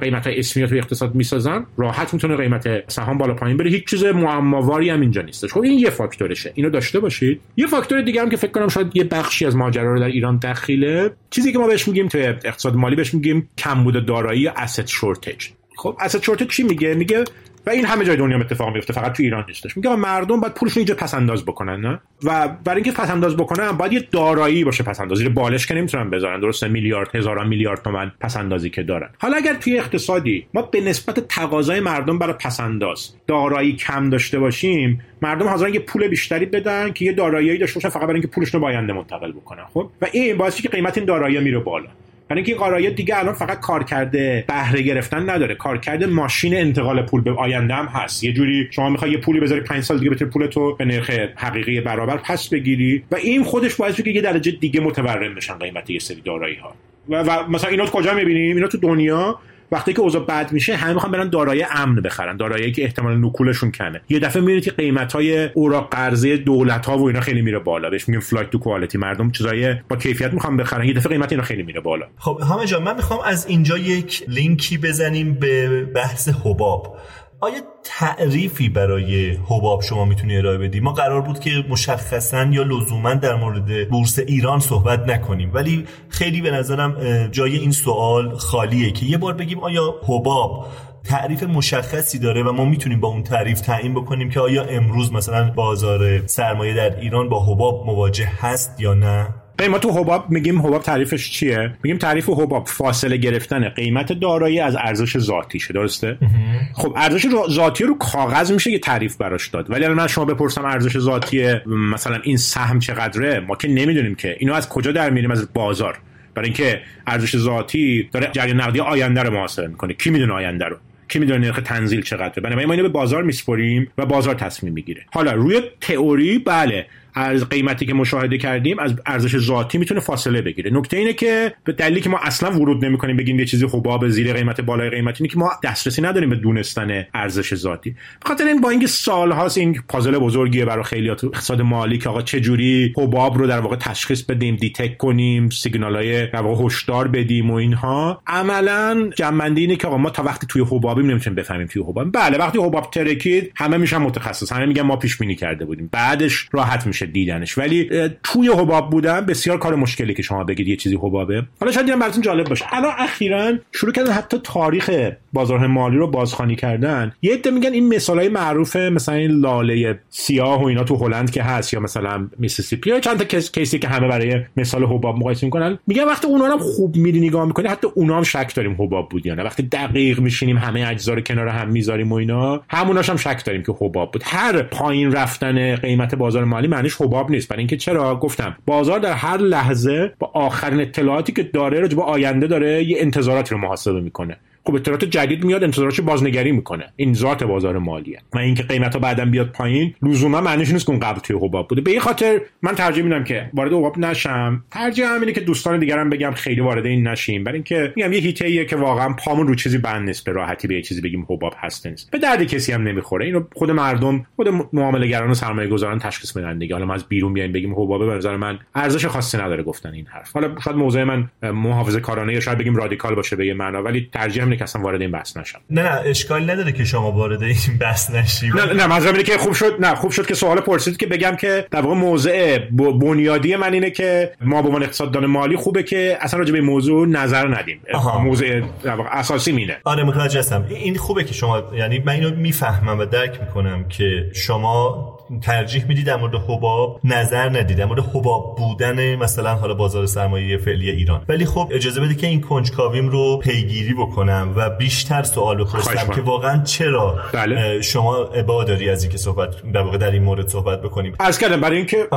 قیمت های اسمی توی اقتصاد می‌سازن راحت می‌تونه قیمت سهام بالا پایین بره. هیچ چیز معماواری هم اینجا نیستش. خب این یه فاکتورشه. اینو داشته باشید. یه فاکتور دیگه هم که فکر کنم شاید یه بخشی از ماجرا رو در ایران دخیله چیزی که ما بهش میگیم توی اقتصاد مالی بهش میگیم کمبود دارایی یا asset shortage. خب asset shortage چی میگه؟ میگه و این همه جای دنیا اتفاق میفته فقط تو ایران نیستش. میگه مردم باید پولشون اینجا پس انداز بکنن نه؟ و برای اینکه پس انداز بکنن باید یه دارایی باشه پس انداز زیر بالش که نمی‌تونن بذارن درسته؟ میلیارد هزاران میلیارد تومن پس اندازی که دارن. حالا اگر توی اقتصادی ما به نسبت تقاضای مردم برای پس انداز دارایی کم داشته باشیم مردم حاضرن یه پول بیشتری بدن که یه دارایی داشته باشن فقط برای اینکه پولشون رو آینده منتقل بکنن خب؟ و این باعث که قیمت این دارایی میره بالا. برای اینکه گرایت دیگه الان فقط کار کرده بهره گرفتن نداره. کار کرده ماشین انتقال پول به آینده هم هست. یه جوری شما می‌خوای یه پولی بذاری 5 سال دیگه بتونی پولتو به نرخ حقیقی برابر پس بگیری و این خودش باعث که یه درجه دیگه متورم بشن قیمت یه سری دارایی ها و, و مثلا اینا کجا می‌بینیم؟ اینا تو دنیا وقتی که اوضاع بد میشه همه می‌خوان برن دارایی امن بخرن. دارایی که احتمال نکولشون کمه. یه دفعه می‌بینید که قیمت های اوراق قرضه دولت ها و اینا خیلی میره بالا. بهش میگیم flight to quality مردم چیزای با کیفیت می‌خوان بخرن. یه دفعه قیمت اینا خیلی میره بالا. خب همه جان من می‌خوام از اینجا یک لینکی بزنیم به بحث حباب. آیا تعریفی برای حباب شما می‌تونی ارائه بدی؟ ما قرار بود که مشخصا یا لزوما در مورد بورس ایران صحبت نکنیم ولی خیلی به نظرم جای این سوال خالیه که یه بار بگیم آیا حباب تعریف مشخصی داره و ما می‌تونیم با اون تعریف تعیین بکنیم که آیا امروز مثلا بازار سرمایه در ایران با حباب مواجه هست یا نه؟ ما تو حباب میگیم حباب تعریفش چیه؟ میگیم تعریف حباب فاصله گرفتن قیمت دارایی از ارزش ذاتیشه درسته؟ خب ارزش ذاتی رو کاغذ میشه یه تعریف براش داد. ولی الان من شما بپرسم ارزش ذاتی مثلا این سهم چقدره؟ ما که نمی‌دونیم که. اینو از کجا در میریم از بازار. برای اینکه ارزش ذاتی داره جریان نقدی آینده رو محاسبه می‌کنه. کی می‌دونه آینده رو؟ کی می‌دونه نرخ تنزیل چقدره؟ بنابراین ما اینو به بازار میسپریم و بازار تصمیم می‌گیره. حالا روی تئوری بله. از قیمتی که مشاهده کردیم از ارزش ذاتی می‌تونه فاصله بگیره. نکته اینه که به دلیلی که ما اصلا ورود نمی‌کنیم بگیم یه چیزی حباب زیر قیمت بالای قیمتی اینه که ما دسترسی نداریم به دونستن ارزش ذاتی. خاطر این با اینکه سالهاست این پازل بزرگیه برای خیلیات اقتصاد مالی که آقا چه جوری حباب رو در واقع تشخیص بدیم دیتک کنیم سیگنالای در واقع هشدار بدیم و اینها. عملا جنبندی اینه که آقا ما تا وقتی توی حبابیم نمی‌تونیم بفهمیم توی حباب بله وقتی حباب ترکید همه میشن متخصص همه میگن ما پیش بینی کرده بودیم. بعدش راحت میشه دیدنش. ولی توی حباب بودن بسیار کار مشکلی که شما بگید یه چیزی حبابه. حالا شاید دیدم براتون جالب باشه. الان اخیرا شروع کردن حتی تاریخ بازار مالی رو بازخوانی کردن. یه عده میگن این مثالای معروف مثلا این لاله سیاه و اینا تو هلند که هست یا مثلا میسیسیپی یا چند تا کیسی که همه برای مثال حباب مقایسه می‌کنن. میگن وقتی اونا هم خوب میری نگاه می‌کنی حتی اونا هم شک داریم حباب بود یا نه. وقتی دقیق میشینیم همه اجزا رو کنار هم می‌ذاریم و اینا هموناش هم شک داریم که حباب بود. هر پایین رفتن قیمت بازار مالی معنیش حباب نیست. برای اینکه چرا؟ گفتم بازار در هر لحظه با آخرین اطلاعاتی که داره راجع به آینده داره یه انتظاراتی رو محاسبه می‌کنه. خب اطلاعات جدید میاد انتظاراتش بازنگری می‌کنه. این ذات بازار مالیه. و اینکه قیمت ها بعدا بیاد پایین لزوما معنیش نیست که اون قبل توی حباب بوده. به این خاطر من ترجیح میدم که وارد حباب نشم. ترجیح همینه که دوستان دیگرم بگم خیلی وارد این نشیم. برای اینکه میگم یه هیته که واقعا پامون رو چیزی بند نیست. به راحتی به یه چیزی بگیم حباب هست نیست. به درد کسی هم نمی‌خوره. اینو خود مردم خود معامله گران و سرمایه گذاران تشخیص میدن دیگه. حالا ما از بیرون بیایم بگیم حبابه به نظر من ارزش خاصی نداره گفتن این حرف. حالا شاید موضع من محافظه کارانه یا شاید بگیم رادیکال باشه به یه معنا ولی ترجیح اینه که اصلا وارد این بحث نشم. نه نه اشکال نداره که شما وارد این بحث نشی. نه نه منظورم که خوب شد نه خوب شد که سوال پرسید که بگم که در واقع موضع بنیادی من اینه که ما به عنوان اقتصاددان مالی خوبه که اصلا راجع به موضوع نظر ندیم. آها. موضع اساسی مینه آره متوجه هستم. این خوبه که شما یعنی من اینو می‌فهمم و درک می‌کنم که شما ترجیح می‌دید در مورد حباب نظر ندید در مورد حباب بودن مثلا حالا بازار سرمایه فعلی ایران. ولی خب اجازه بده که این کنجکاویم رو پیگیری بکنم و بیشتر سوال بپرسم که واقعا چرا بله. شما ابا داری از اینکه صحبت در واقع در این مورد صحبت بکنیم؟ عرض کردم برای اینکه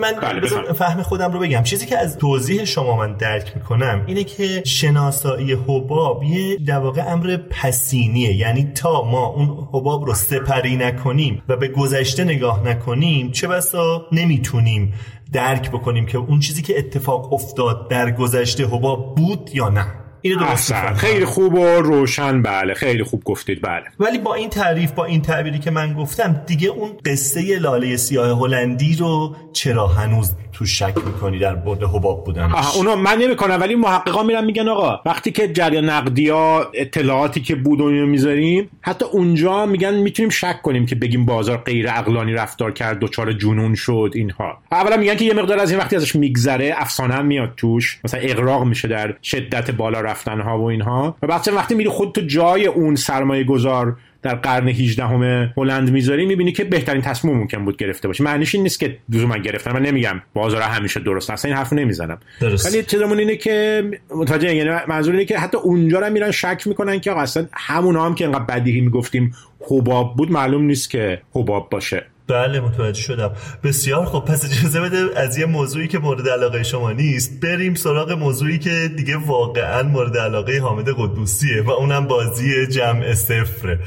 من بله فهم خودم رو بگم. چیزی که از توضیح شما من درک می‌کنم اینه که شناسایی حباب یه در واقع امر پسینیه. یعنی تا ما اون حباب رو سپری نکنیم و به گذشته نگاه نکنیم چه بسا نمی‌تونیم درک بکنیم که اون چیزی که اتفاق افتاد در گذشته حباب بود یا نه. اینو خیلی خوب و روشن بله. خیلی خوب گفتید بله. ولی با این تعریف با این تعبیری که من گفتم دیگه اون قصه لاله سیاه هلندی رو چرا هنوز تو شک می‌کنی در برد حباب بودن؟ آها اونو من نمی‌کنم ولی محققا میرن میگن آقا وقتی که جریان نقدی ها اطلاعاتی که بود و می‌ذاریم حتی اونجا میگن می‌تونیم شک کنیم که بگیم بازار غیر عقلانی رفتار کرد دچار جنون شد اینها. اولا میگن که یه مقدار از این وقتی ازش میگذره افسانه میاد توش مثلا اقراق میشه در شدت بالا رفتن ها و اینها. و بعد وقتی میری خود تو جای اون سرمایه گذار در قرن 18 همه هلند می‌ذاری می‌بینی که بهترین تصمیم ممکن بود گرفته باشه. معنیش این نیست که من گرفتم. من نمیگم بازار همیشه درست. اصلا این حرفو نمی‌زنم. ولی چیزمون اینه که متوجه یعنی منظور اینه که حتی اونجا رو میرن شک می‌کنن که اصلا همون هم که انقدر بدیهی می‌گفتیم حباب بود. معلوم نیست که حباب باشه. بله متوجه شدم. بسیار خب پس اجازه بده از یه موضوعی که مورد علاقه شما نیست بریم سراغ موضوعی که دیگه واقعا مورد علاقه حامد قدوسیه و اونم بازی جمع صفره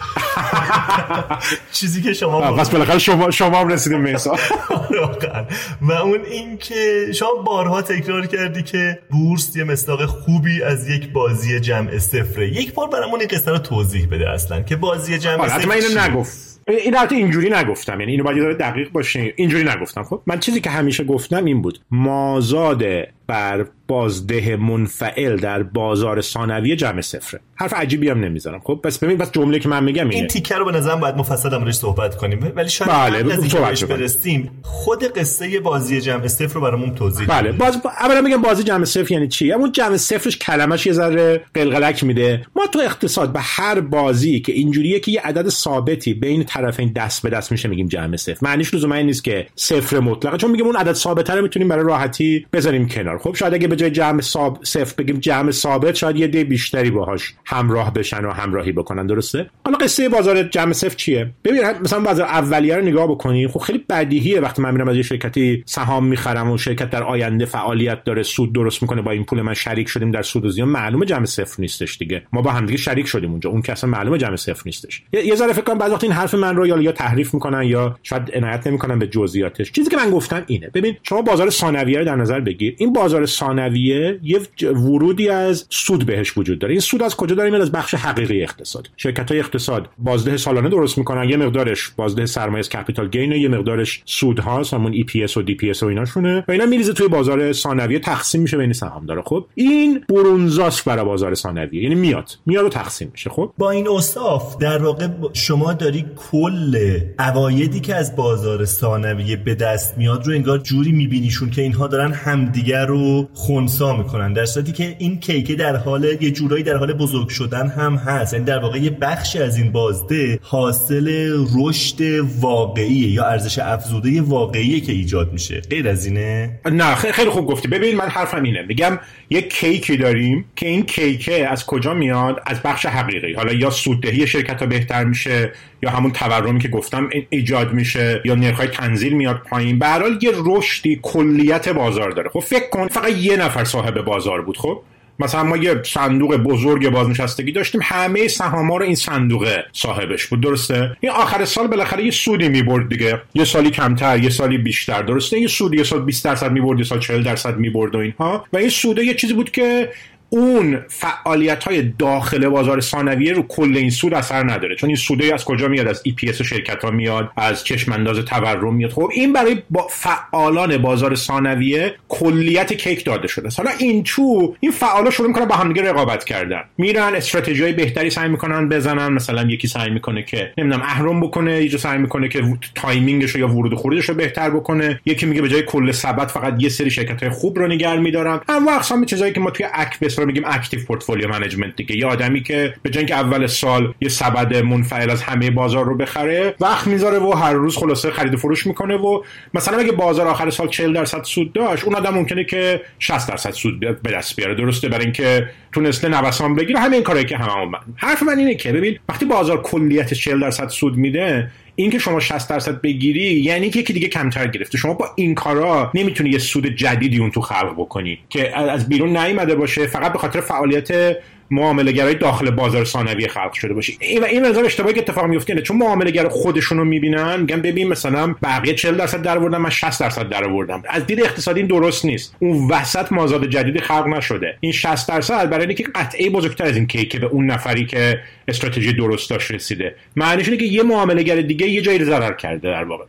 *laughs* چیزی که شما پس بالاخره شما شما هم رسیدیم به *laughs* واقعا. و اون این که شما بارها تکرار کردی که بورس یه مصداق خوبی از یک بازی جمع صفره. یک بار برامون این قصه رو توضیح بده اصلا که بازی جمع صفر اینو نگفت. این البته اینجوری نگفتم یعنی اینو باید دقیق باشه اینجوری نگفتم. خب من چیزی که همیشه گفتم این بود. مازاد بر بازده منفعل در بازار ثانویه جمع صفره. حرف عجیبی هم نمی‌زنم. خب پس ببین بس جمله که من میگم اینه. این تیکر رو به نظرم باید مفصل امروز صحبت کنیم. ولی شاید بله از برسیم خود قصه بازی جمع صفر رو برامون توضیح بله باز اولا میگم بازی جمع صفر یعنی چی؟ اون جمع صفرش کلمش یه ذره قلقلک میده. ما تو اقتصاد به هر بازی که اینجوریه که یه عدد ثابتی بین طرفین دست به دست میشه میگیم جمع صفر. معنیش لزوما نیست که صفر مطلقه چون میگیم اون عدد ثابت رو می‌تونیم برای راحتی بذاریم کنار. خب شاید اگه به جای جمع صفر بگیم جمع ثابت شاید یه دی بیشتری باهاش همراه بشن و همراهی بکنن درسته؟ حالا قصه بازار جمع صفر چیه؟ ببین مثلا بازار اولیه رو نگاه بکنیم خب خیلی بدیهیه وقتی من میرم از یه شرکتی سهام می‌خرم و شرکت در آینده فعالیت داره سود درست می‌کنه با این پول من شریک شدیم در سود و زیان معلومه جمع صفر نیستش دیگه. ما با همدیگه شریک شدیم اونجا اون که اصلا معلومه جمع صفر نیستش. یه ذره فکر کنم بعضی وقت این حرف من رو یا یا تحریف می‌کنن یا شاید عنایت نمی‌کنن به جزئیاتش. چیزی که من گفتم اینه. ببین شما بازار ثانویه رو در نظر بگیر. این بازار ثانویه یه ورودی از سود بهش وجود داره. این سود از کجا داره میاد از بخش حقیقی اقتصاد. شرکت های اقتصاد بازده سالانه درست می‌کنن. یه مقدارش بازده سرمایه capital gain یه مقدارش سود هاست همون ای پی اس و دی پی اس و ایناشونه. و اینا میریزه توی بازار ثانویه تقسیم میشه بین داره. خب این برونزاست برای بازار ثانویه. یعنی میاد. میاد و تقسیم میشه. خب؟ با این اوصاف در واقع شما داری کل اوایدی که از بازار ثانویه به دست میاد رو انگار جوری میبینیشون که اینها دارن همدیگر خونسا می‌کنن. در صورتی که این کیکه در حال یه جورایی در حال بزرگ شدن هم هست. یعنی در واقع یه بخشی از این بازده حاصل رشد واقعیه یا ارزش افزوده واقعیه که ایجاد میشه. غیر از اینه؟ نه خیلی خوب گفتی. ببین من حرفم اینه. میگم یه کیکی داریم که این کیکه از کجا میاد؟ از بخش حقیقی. حالا یا سوددهی شرکت ها بهتر میشه یا همون تورمی که گفتم ایجاد میشه یا نرخ‌های تنزیل میاد پایین. به یه رشدی کلیت بازار داره. خب فکر کن فقط یه نفر صاحب بازار بود خب؟ مثلا ما یه صندوق بزرگ بازنشستگی داشتیم همه سهاما رو این صندوق صاحبش بود درسته؟ این آخر سال بالاخره یه سودی می‌برد دیگه یه سالی کمتر یه سالی بیشتر درسته؟ یه سودی یه سال 20 درصد می‌برد یه سال 40 درصد می‌برد و اینها. و این سوده یه چیزی بود که اون فعالیت های داخل بازار ثانویه رو کل این سود اثر نداره. چون این سوده از کجا میاد؟ از EPS شرکت ها میاد از چشم انداز تورم میاد. خب این برای با فعالان بازار ثانویه کلیت کیک داده شده. حالا این تو این فعالا شروع می‌کنن با همدیگه رقابت کردن. میرن استراتژی های بهتری سعی می‌کنن بزنن. مثلا یکی سعی می‌کنه که نمی‌دونم اهرم بکنه یکی سعی می‌کنه که timing ش یا ورود و خروجش رو بهتر بکنه. یکی میگه به جای کل سبد فقط یه سری شرکت های خوب رو نگه میدارن اما اقسام چیزایی که ما توی اکبس رو میگیم active portfolio management دیگه؟ یه آدمی که به جای اول سال یه سبد منفعل از همه بازار رو بخره وقت می‌ذاره و هر روز خلاصه خرید و فروش می‌کنه و مثلا اگه بازار آخر سال 40 درصد سود داشت اون آدم ممکنه که 60 درصد سود به دست بیاره. درسته؟ برای اینکه تونسته نوسان بگیره. همین کاری که هممون من حرف من اینه که ببین وقتی بازار کلیت 40 درصد سود میده اینکه شما 60 درصد بگیری یعنی که یکی دیگه کمتر گرفته. شما با این کارا نمی‌تونی یه سود جدیدی اون تو خلق بکنی که از بیرون نیومده باشه فقط به خاطر فعالیت معامله گرای داخل بازار ثانوی خلق شده باشه این این نظر اشتباهی که اتفاق میفته اینه. چون معامله گر خودشونو می‌بینن میگن ببین مثلا بقیه 40 درصد در آوردن من 60 درصد در آوردم از دید اقتصادی این درست نیست. اون وسط مازاد جدیدی خلق نشده. این 60 درصد برای اینکه قطعه بزرگتر از این کیک به اون نفری که استراتژی درست داشت رسیده. معنیش اینه که یه معامله گر دیگه یه جایی ضرر کرده در واقع.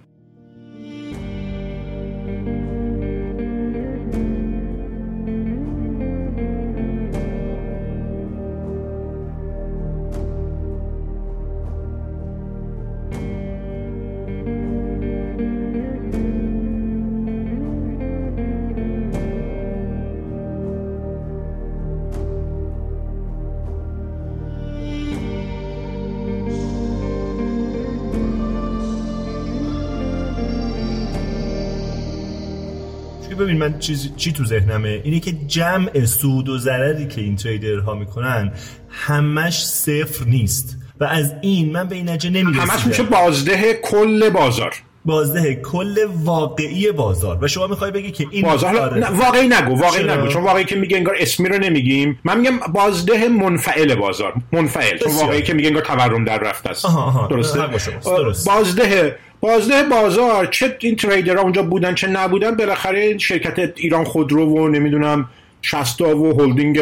ببین من چیز چی تو ذهنمه؟ اینه که جمع سود و ضرری که این تریدرها می‌کنن همش صفر نیست. و از این من به این نجه نمی‌رسیدم. همش میشه بازده کل بازار. بازده کل واقعی بازار. و شما می‌خوای بگی که این بازار؟ آره. نه، واقعی نگو واقعی نگو. چون واقعی که میگه انگار اسمی رو نمیگیم. من میگم بازده منفعل بازار. منفعل. چون واقعی که میگه انگار تورم در رفته است. درسته؟ درست. بازده بازده بازار چه این تریدرها اونجا بودن چه نبودن بالاخره شرکت ایران خودرو و نمی‌دونم شستا و هلدینگ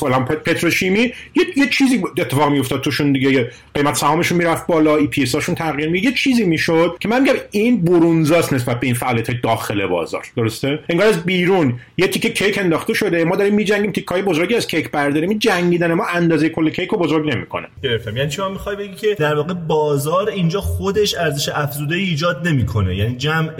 فلان پتروشیمی. یه, یه چیزی اتفاق میافتاد توشون دیگه قیمت سهامشون می‌رفت بالا ای پی هاشون تغییر می یه چیزی می‌شد که من میگم این برونزاست نسبت به این فعالیت داخل بازار. درسته؟ انگار از بیرون یه تیکه کیک انداخته شده. ما داریم میجنگیم تیکای بزرگی از کیک برداریم. این جنگیدن ما اندازه کل کیک رو بزرگ نمی‌کنه. گرفتم. یعنی چی؟ می‌خوای بگی که در واقع بازار اینجا خودش ارزش افزوده ایجاد نمی‌کنه. یعنی جمع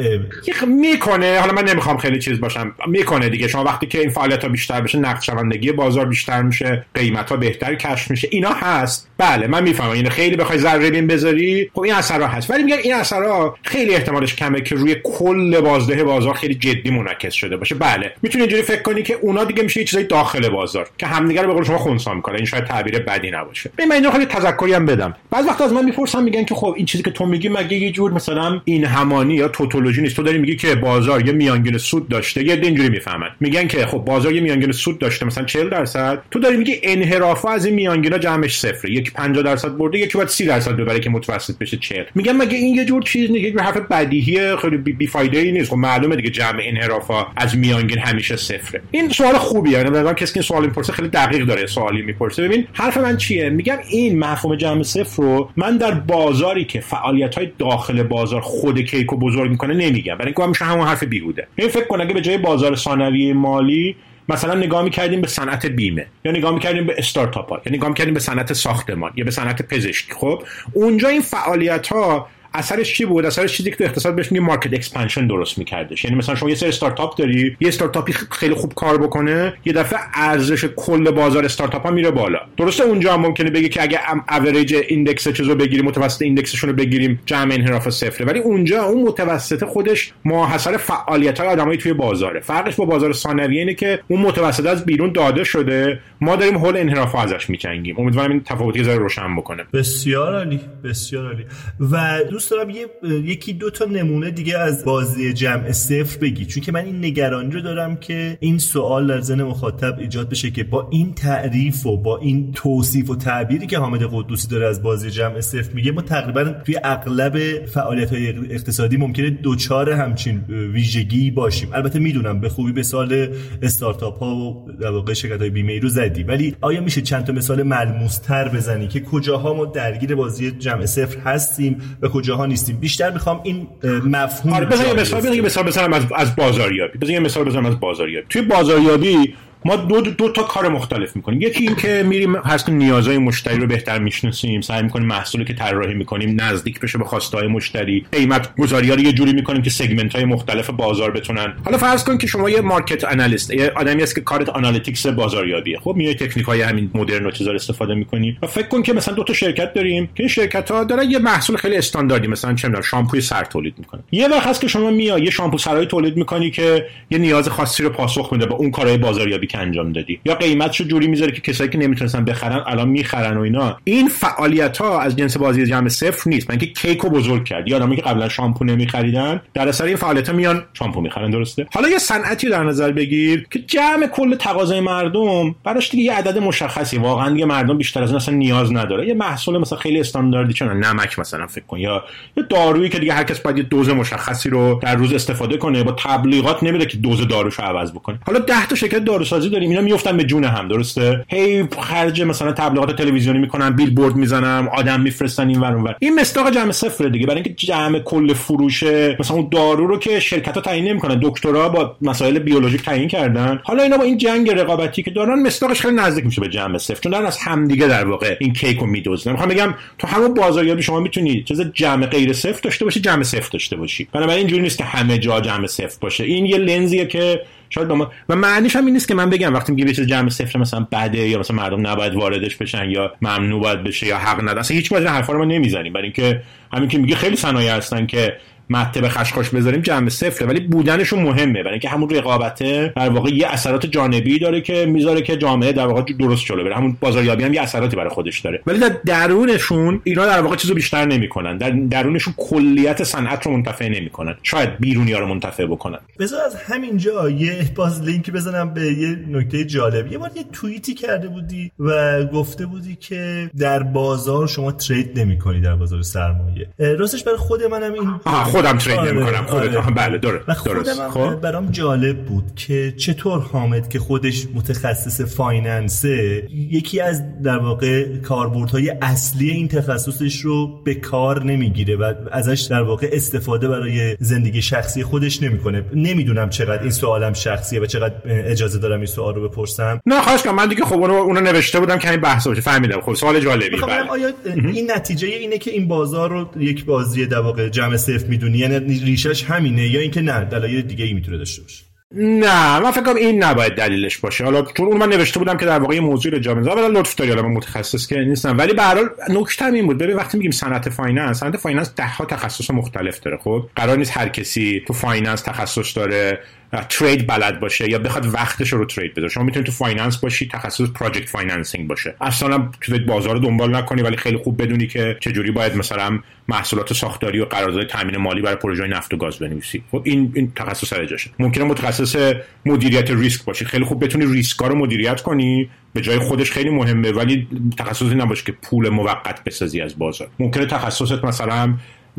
می‌کنه. حالا من نمی‌خوام خیلی چیز باشم. می‌کنه دیگه. شما وقتی که این فعالیت ها بیشتر بشه نقد شوندگی بازار بیشتر میشه قیمت ها بهتر کشف میشه اینا هست. بله من می‌فهمم. این یعنی خیلی بخوای ذره بین بذاری خب این اثرها هست. ولی میگم این اثرها خیلی احتمالش کمه که روی کل بازده بازار خیلی جدی منعکس شده باشه. بله می‌تونی اینجوری فکر کنی که اونا دیگه میشه یه چیزای داخل بازار که همدیگه رو به قول شما خونسا می‌کنه. این شاید تعبیر بدی نباشه. من اینجا خیلی تذکری هم بدم. بعض وقت از من می‌پرسن میگن که خب این چیزی که تو میگی مگه یه جور مثلا این همانی یا توتولوژی نیست؟ تو داری میگی که بازار یه میانگین سود داشته. یه اینجوری می‌فهمن. میگن که خب بازار یه میانگین سود داشته مثلا 40 درصد. تو داری میگی انحراف از این میانگینا جمعش صفره. یکی 50 درصد برده یکی باید 30 درصد ببره که متوسط بشه 40 میگن مگه این یه جور چیز نیست؟ یه حرف بدیهی خیلی بی فایده ای نیست. خب معلومه دیگه جمع انحرافا از میانگین همیشه صفره. این سوال خوبیه. یعنی مثلا کسی که سوال می‌پرسه خیلی دقیق داره سوالی می‌پرسه. ببین حرف من چیه؟ میگم این مفهوم جمع صفر رو من در بازاری که فعالیت های داخل بازار خود کیکو بزرگ می‌کنه نمیگم. برای اینکه همون حرف بیهوده. این فکر کن اگه به جای بازار ثانویه مالی مثلا نگاه می‌کردیم به صنعت بیمه یا نگاه می‌کردیم به استارتاپ ها یا نگاه می‌کردیم به صنعت ساختمان یا به صنعت پزشکی خب؟ اونجا این فعالیت ها اثرش چی بود؟ اثرش چیزی که تو اقتصاد بهش میگه market expansion درست میکردش. یعنی مثلا شما یه سری استارتاپ داری یه استارتاپی خیلی خوب کار بکنه یه دفعه ارزش کل بازار استارتاپ ها میره بالا. درسته اونجا هم ممکنه بگه که اگه average index چیزو بگیریم متوسط index شون رو بگیریم جمع انحراف صفره. ولی اونجا اون متوسط خودش ماحصل فعالیت های آدمایی توی بازاره. فرقش با بازار ثانویه اینه که اون متوسط از بیرون داده شده. ما داریم حول انحراف ازش می‌جنگیم امیدوارم این تفاوتی ذره روشن بکنه. بسیار عالی بسیار عالی. و دوست دارم یه یکی دو تا نمونه دیگه از بازی جمع صفر بگی. چون که من این نگرانی رو دارم که این سوال در ذهن مخاطب ایجاد بشه که با این تعریف و با این توصیف و تعبیری که حامد قدوسی داره از بازی جمع صفر میگه ما تقریبا توی اغلب فعالیت های اقتصادی ممکنه دوچار همچین ویژگی باشیم. البته می‌دونم به خوبی به سال استارتاپ ها و در واقع شرکت های بیمه رو زدی. ولی آیا میشه چند تا مثال ملموس تر بزنی که کجاها ما درگیر بازی جمع صفر هستیم و کجاها نیستیم. بیشتر می‌خوام این مفهوم آره بزن مثال بزن مثال بزنم از از بازاریابی. بزن یه مثال بزنم از بازاریابی. توی بازاریابی ما دو, دو تا کار مختلف می‌کنیم. یکی این که میریم هست نیازهای مشتری رو بهتر می‌شناسیم. سعی می‌کنیم محصولی که طراحی می‌کنیم نزدیک بشه به خواسته های مشتری. قیمت گذاری رو یه جوری می‌کنیم که segment های مختلف بازار بتونن. حالا فرض کن که شما یه market analyst یه آدمی هست که کارت analytics بازاریابیه. خب میای تکنیک های همین مدرن و چیزا استفاده می‌کنیم و فکر کن که مثلا دو تا شرکت داریم که این شرکت ها دارن یه محصول خیلی استانداردی مثلا چه می‌دونم شامپوی سر تولید می‌کنه یه وقت هست که شما میای یه شامپو سرای تولید می‌کنی که یه نیاز خاصی رو پاسخ میده به اون کارهای بازاریابی که انجام دادی. یا قیمتشو جوری می‌ذاره که کسایی که نمی‌تونستن بخرن الان می‌خرن و اینا. این فعالیت ها از جنس بازی جمع صفر نیست. من که کیکو بزرگ کرد یا آدمایی که قبلا شامپو نمیخریدن در اثر این فعالیت ها میان شامپو می‌خرن درسته؟ حالا یه صنعتی در نظر بگیر که جمع کل تقاضای مردم براش دیگه یه عدد مشخصی. واقعا دیگه مردم بیشتر از این اصلا نیاز نداره. یه محصول مثلا خیلی استانداردی چون نمک مثلا فکر کن. یا یه دارویی که دیگه هر کس باید دوز مشخصی رو در روز استفاده کنه. با تبلیغات نمیده که دوز داروشو عوض بکنه. حالا 10 تا شرکت داروسازی داریم اینا میافتن به جون هم درسته؟ هی خرج مثلا تبلیغات تلویزیونی می‌کنن بیل بورد می‌زنم آدم میفرستن این ور این مستاق جمع صفر دیگه برای اینکه جمع کل فروش مثلا اون دارو رو که شرکت ها تعیین نمی‌کنن دکترا با مسائل بیولوژیک تعیین کردن. حالا اینا با این جنگ رقابتی که دارن مستاقش خیلی نزدیک میشه به جمع صفر چون دارن از همدیگه در واقع این کیک رو میدوزن. می‌خوام بگم تو همون بازاریابی شما می‌تونی چیز جمع غیر صفر داشته باشی جمع صفر داشته باشی. بنابراین اینجوری نیست که همه جا جمع صفر باشه. این یه لنزیه که شاید ما... و معنیش هم این نیست که من بگم وقتی میگه چیز جمع صفر مثلا بده یا مثلا مردم نباید واردش بشن یا ممنوع باید بشه یا حق نداره اصلا هیچ وجه حرفا رو ما نمی‌زنیم. برای اینکه همین که میگه خیلی صنایع هستن که مته به خشخاش بذاریم جمع صفره ولی بودنشون مهمه. برای اینکه همون رقابته در واقع یه اثرات جانبی داره که می‌ذاره که جامعه در واقع درست جلو بره. همون بازاریابی هم یه اثراتی برای خودش داره. ولی در درونشون اینا در واقع چیزو بیشتر نمی‌کنن. در درونشون کلیت صنعت رو منتفع نمی‌کنن. شاید بیرونی ها رو منتفع بکنن. بذار از همینجا یه باز لینک بزنم به یه نکته جالب. یه بار یه توییتی کرده بودی و گفته بودی که در بازار شما ترید نمی‌کنی در بازار سرمایه. راستش برای خود منم این خودم ترید آره، نمی‌کنم خودت آره. بله درست. درست خب. برام جالب بود که چطور حامد که خودش متخصص فایننسه یکی از در واقع کاربردهای اصلی این تخصصش رو به کار نمی‌گیره و ازش در واقع استفاده برای زندگی شخصی خودش نمی‌کنه. نمی‌دونم چقدر این سوالم شخصیه و چقدر اجازه دارم این سوال رو بپرسم. نه خواهش کنم من دیگه خب اونو, اونو نوشته بودم که این بحث باشه. فهمیدم. خب سوال جالبی بله. آیا این نتیجه اینه که این بازار رو یک بازی در واقع جمع صفر می‌دونی؟ یعنی ریشش همینه یا اینکه نه دلایل دیگه ای می‌تونه داشته باشه؟ نه من فکر کنم این نباید دلیلش باشه. حالا چون اون من نوشته بودم که در واقع موضوع رو جامعه ولی لطف داری حالا من متخصص که نیستم. ولی به هر حال نکته این بود. ببین وقتی میگیم صنعت finance صنعت finance ده ها تخصص مختلف داره خب؟ قرار نیست هر کسی تو finance تخصص داره trade بلد باشه یا بخواد وقتش رو trade بده شما می‌تونید تو finance باشی تخصص project financing باشه. اصلا تو بازار دنبال نکنی ولی خیلی خوب بدونی که چجوری باید مثلا محصولات ساختاری و قرارداد تامین مالی برای پروژه نفت و گاز بنویسی خب این این تخصص سر جاشه. ممکنه متخصص مدیریت ریسک باشی خیلی خوب بتونی ریسکا رو مدیریت کنی به جای خودش خیلی مهمه ولی تخصصی نباشه که پول موقت بسازی از بازار. ممکنه تخصصت مثلا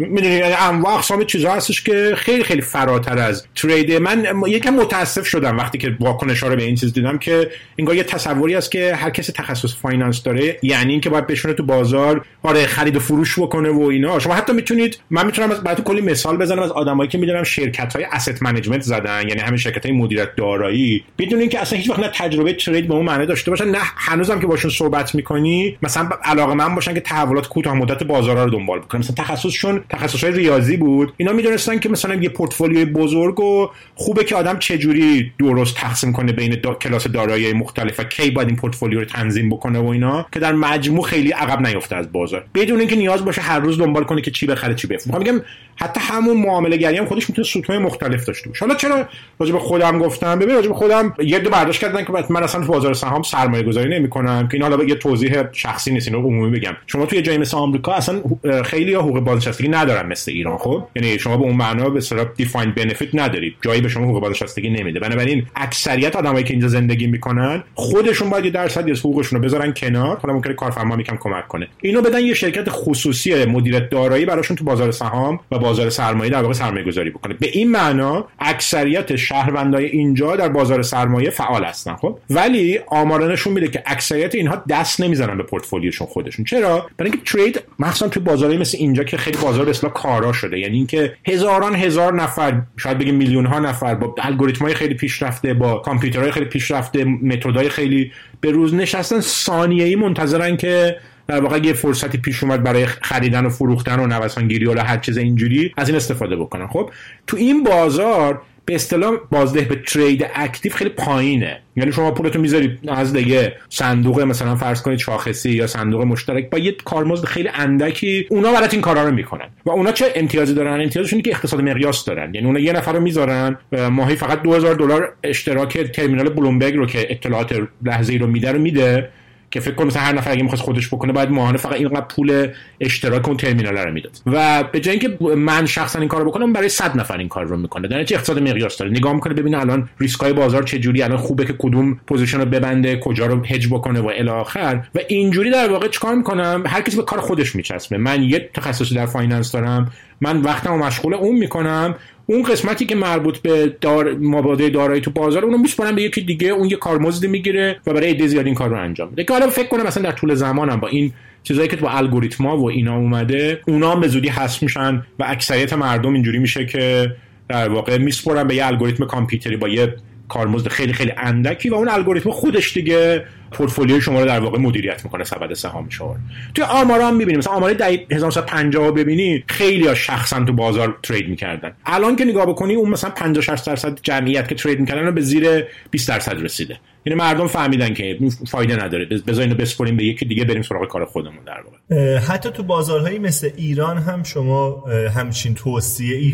می‌دونی یعنی انواع اقسام چیزا هستش که خیلی خیلی فراتر از trade. من یکم متاسف شدم وقتی که واکنش رو به این چیز دیدم که انگار یه تصوری است که هر کسی تخصص finance داره یعنی اینکه باید بشینه تو بازار آره خرید و فروش بکنه و اینا. شما حتی می‌تونید من می‌تونم براتون کلی مثال بزنم از آدمایی که می‌دونم شرکت های asset management زدن یعنی همین شرکت های مدیریت دارایی. بدون اینکه اصلا هیچ وقت نه تجربه trade به اون معنی داشته باشن نه هنوزم که باشون صحبت می‌کنی مثلا علاقه‌مند باشن که تحولات کوتاه مدت بازارها رو دنبال بکنن. مثلا تخصصشون تخصص ریاضی بود. اینا می‌دونستن که مثلا یه پورتفولیوی بزرگ و خوبه که آدم چجوری درست تقسیم کنه بین دا کلاس دارایی مختلف و کی باید این پورتفولیو رو تنظیم بکنه و اینا که در مجموع خیلی عقب نیفته از بازار. بدون اینکه نیاز باشه هر روز دنبال کنه که چی بخره چی بفروشه میگم حتی همون معامله گری هم خودش می‌تونه سطوح مختلف داشته باشه. حالا چرا راجع به خودم گفتم؟ ببین راجع به خودم یه دو برداشت کردن که من اصلا تو بازار سهام سرمایه گذاری نمی‌کنم که این حالا یه توضیح شخصی نیست اینو عمومی بگم. شما توی جای مثل آمریکا اصلا خیلی حقوق بازنشستگی ندارن مثل ایران خب؟ یعنی شما به اون معنا به اصطلاح دیفاین بنفیت ندارید. جایی به شما حقوق بازنشستگی نمیده. بنابراین اکثریت آدمایی که اینجا زندگی می‌کنن خودشون باید یه درصدی از حقوقشون رو بذارن کنار حالا ممکنه کارفرما یکم کمک کنه. اینو بدن یه شرکت خصوصی مدیریت دارایی براشون تو بازار سهام و بازار سرمایه در واقع سرمایه گذاری بکنه. به این معنا اکثریت شهروندای اینجا در بازار سرمایه فعال هستن خب؟ ولی آمارا نشون میده که اکثریت اینها دست نمی‌زنن به پورتفولیوشون خودشون. چرا؟ برای اینکه ترید مثلا تو بازاری مثل اینجا که خیلی به اصطلاح کارا شده. یعنی اینکه هزاران هزار نفر شاید بگیم میلیون ها نفر با الگوریتم های خیلی پیشرفته با کامپیوترهای خیلی پیشرفته متدهای خیلی به روز نشستن ثانیه‌ای منتظرن که در واقع یه فرصتی پیش اومد برای خریدن و فروختن و نوسانگیری و هر چیز اینجوری از این استفاده بکنن. خب تو این بازار به اصطلاح بازده به ترید اکتیو خیلی پایینه. یعنی شما پولتو می‌ذاری از دیگه صندوق مثلا فرض کنید شاخصی یا صندوق مشترک با یه کارمزد خیلی اندکی اونا برات این کارا رو می‌کنن. و اونا چه امتیازی دارن؟ امتیازشون که اقتصاد مقیاس دارن. یعنی اونا یه نفر رو می‌ذارن ماهی فقط 2000 دلار اشتراک ترمینال بلومبرگ رو که اطلاعات لحظه‌ای رو میده رو میده. که فکر کنم هر نفر اگه می‌خواست خودش بکنه باید ماهانه فقط اینقدر پول اشتراک اون ترمینال رو می‌داد. و به جای اینکه من شخصا این کارو بکنم برای 100 نفر این کار رو می‌کنه. در نتیجه اقتصاد مقیاس داره. نگاه می‌کنه ببینه الان ریسک های بازار چه جوری الان خوبه که کدوم position رو ببنده کجا رو هج بکنه و الی آخر. و اینجوری در واقع چیکار می‌کنم؟ هر کسی به کار خودش میچسبه. من یه تخصصی در finance دارم. من وقتمو مشغول اون می‌کنم. اون قسمتی که مربوط به دار مبادله دارایی تو بازار اونو میسپارن به یکی دیگه اون یه کارمزدی می‌گیره و برای عده زیاد این کار رو انجام میده. که حالا فکر کنم مثلا در طول زمانم با این چیزایی که تو الگوریتما و اینا اومده اونا هم به زودی حذف میشن و اکثریت مردم اینجوری میشه که در واقع میسپرن به یه الگوریتم کامپیوتری با یه کارمزد خیلی خیلی اندکی و اون الگوریتم خودش دیگه پورتفولیو شما رو در واقع مدیریت می‌کنه سبد سهام شما توی آمارا هم می‌بینیم. مثلا آمار دهه 1950 ببینی خیلی ها شخصا تو بازار ترید می‌کردن. الان که نگاه بکنی اون مثلا 50 60 درصد جمعیت که ترید می‌کردن به زیر 20 درصد رسیده. یعنی مردم فهمیدن که فایده نداره. بذار اینو بسپریم به یکی دیگه بریم سراغ کار خودمون در واقع. حتی تو بازارهایی مثل ایران هم شما همچین توصیه ای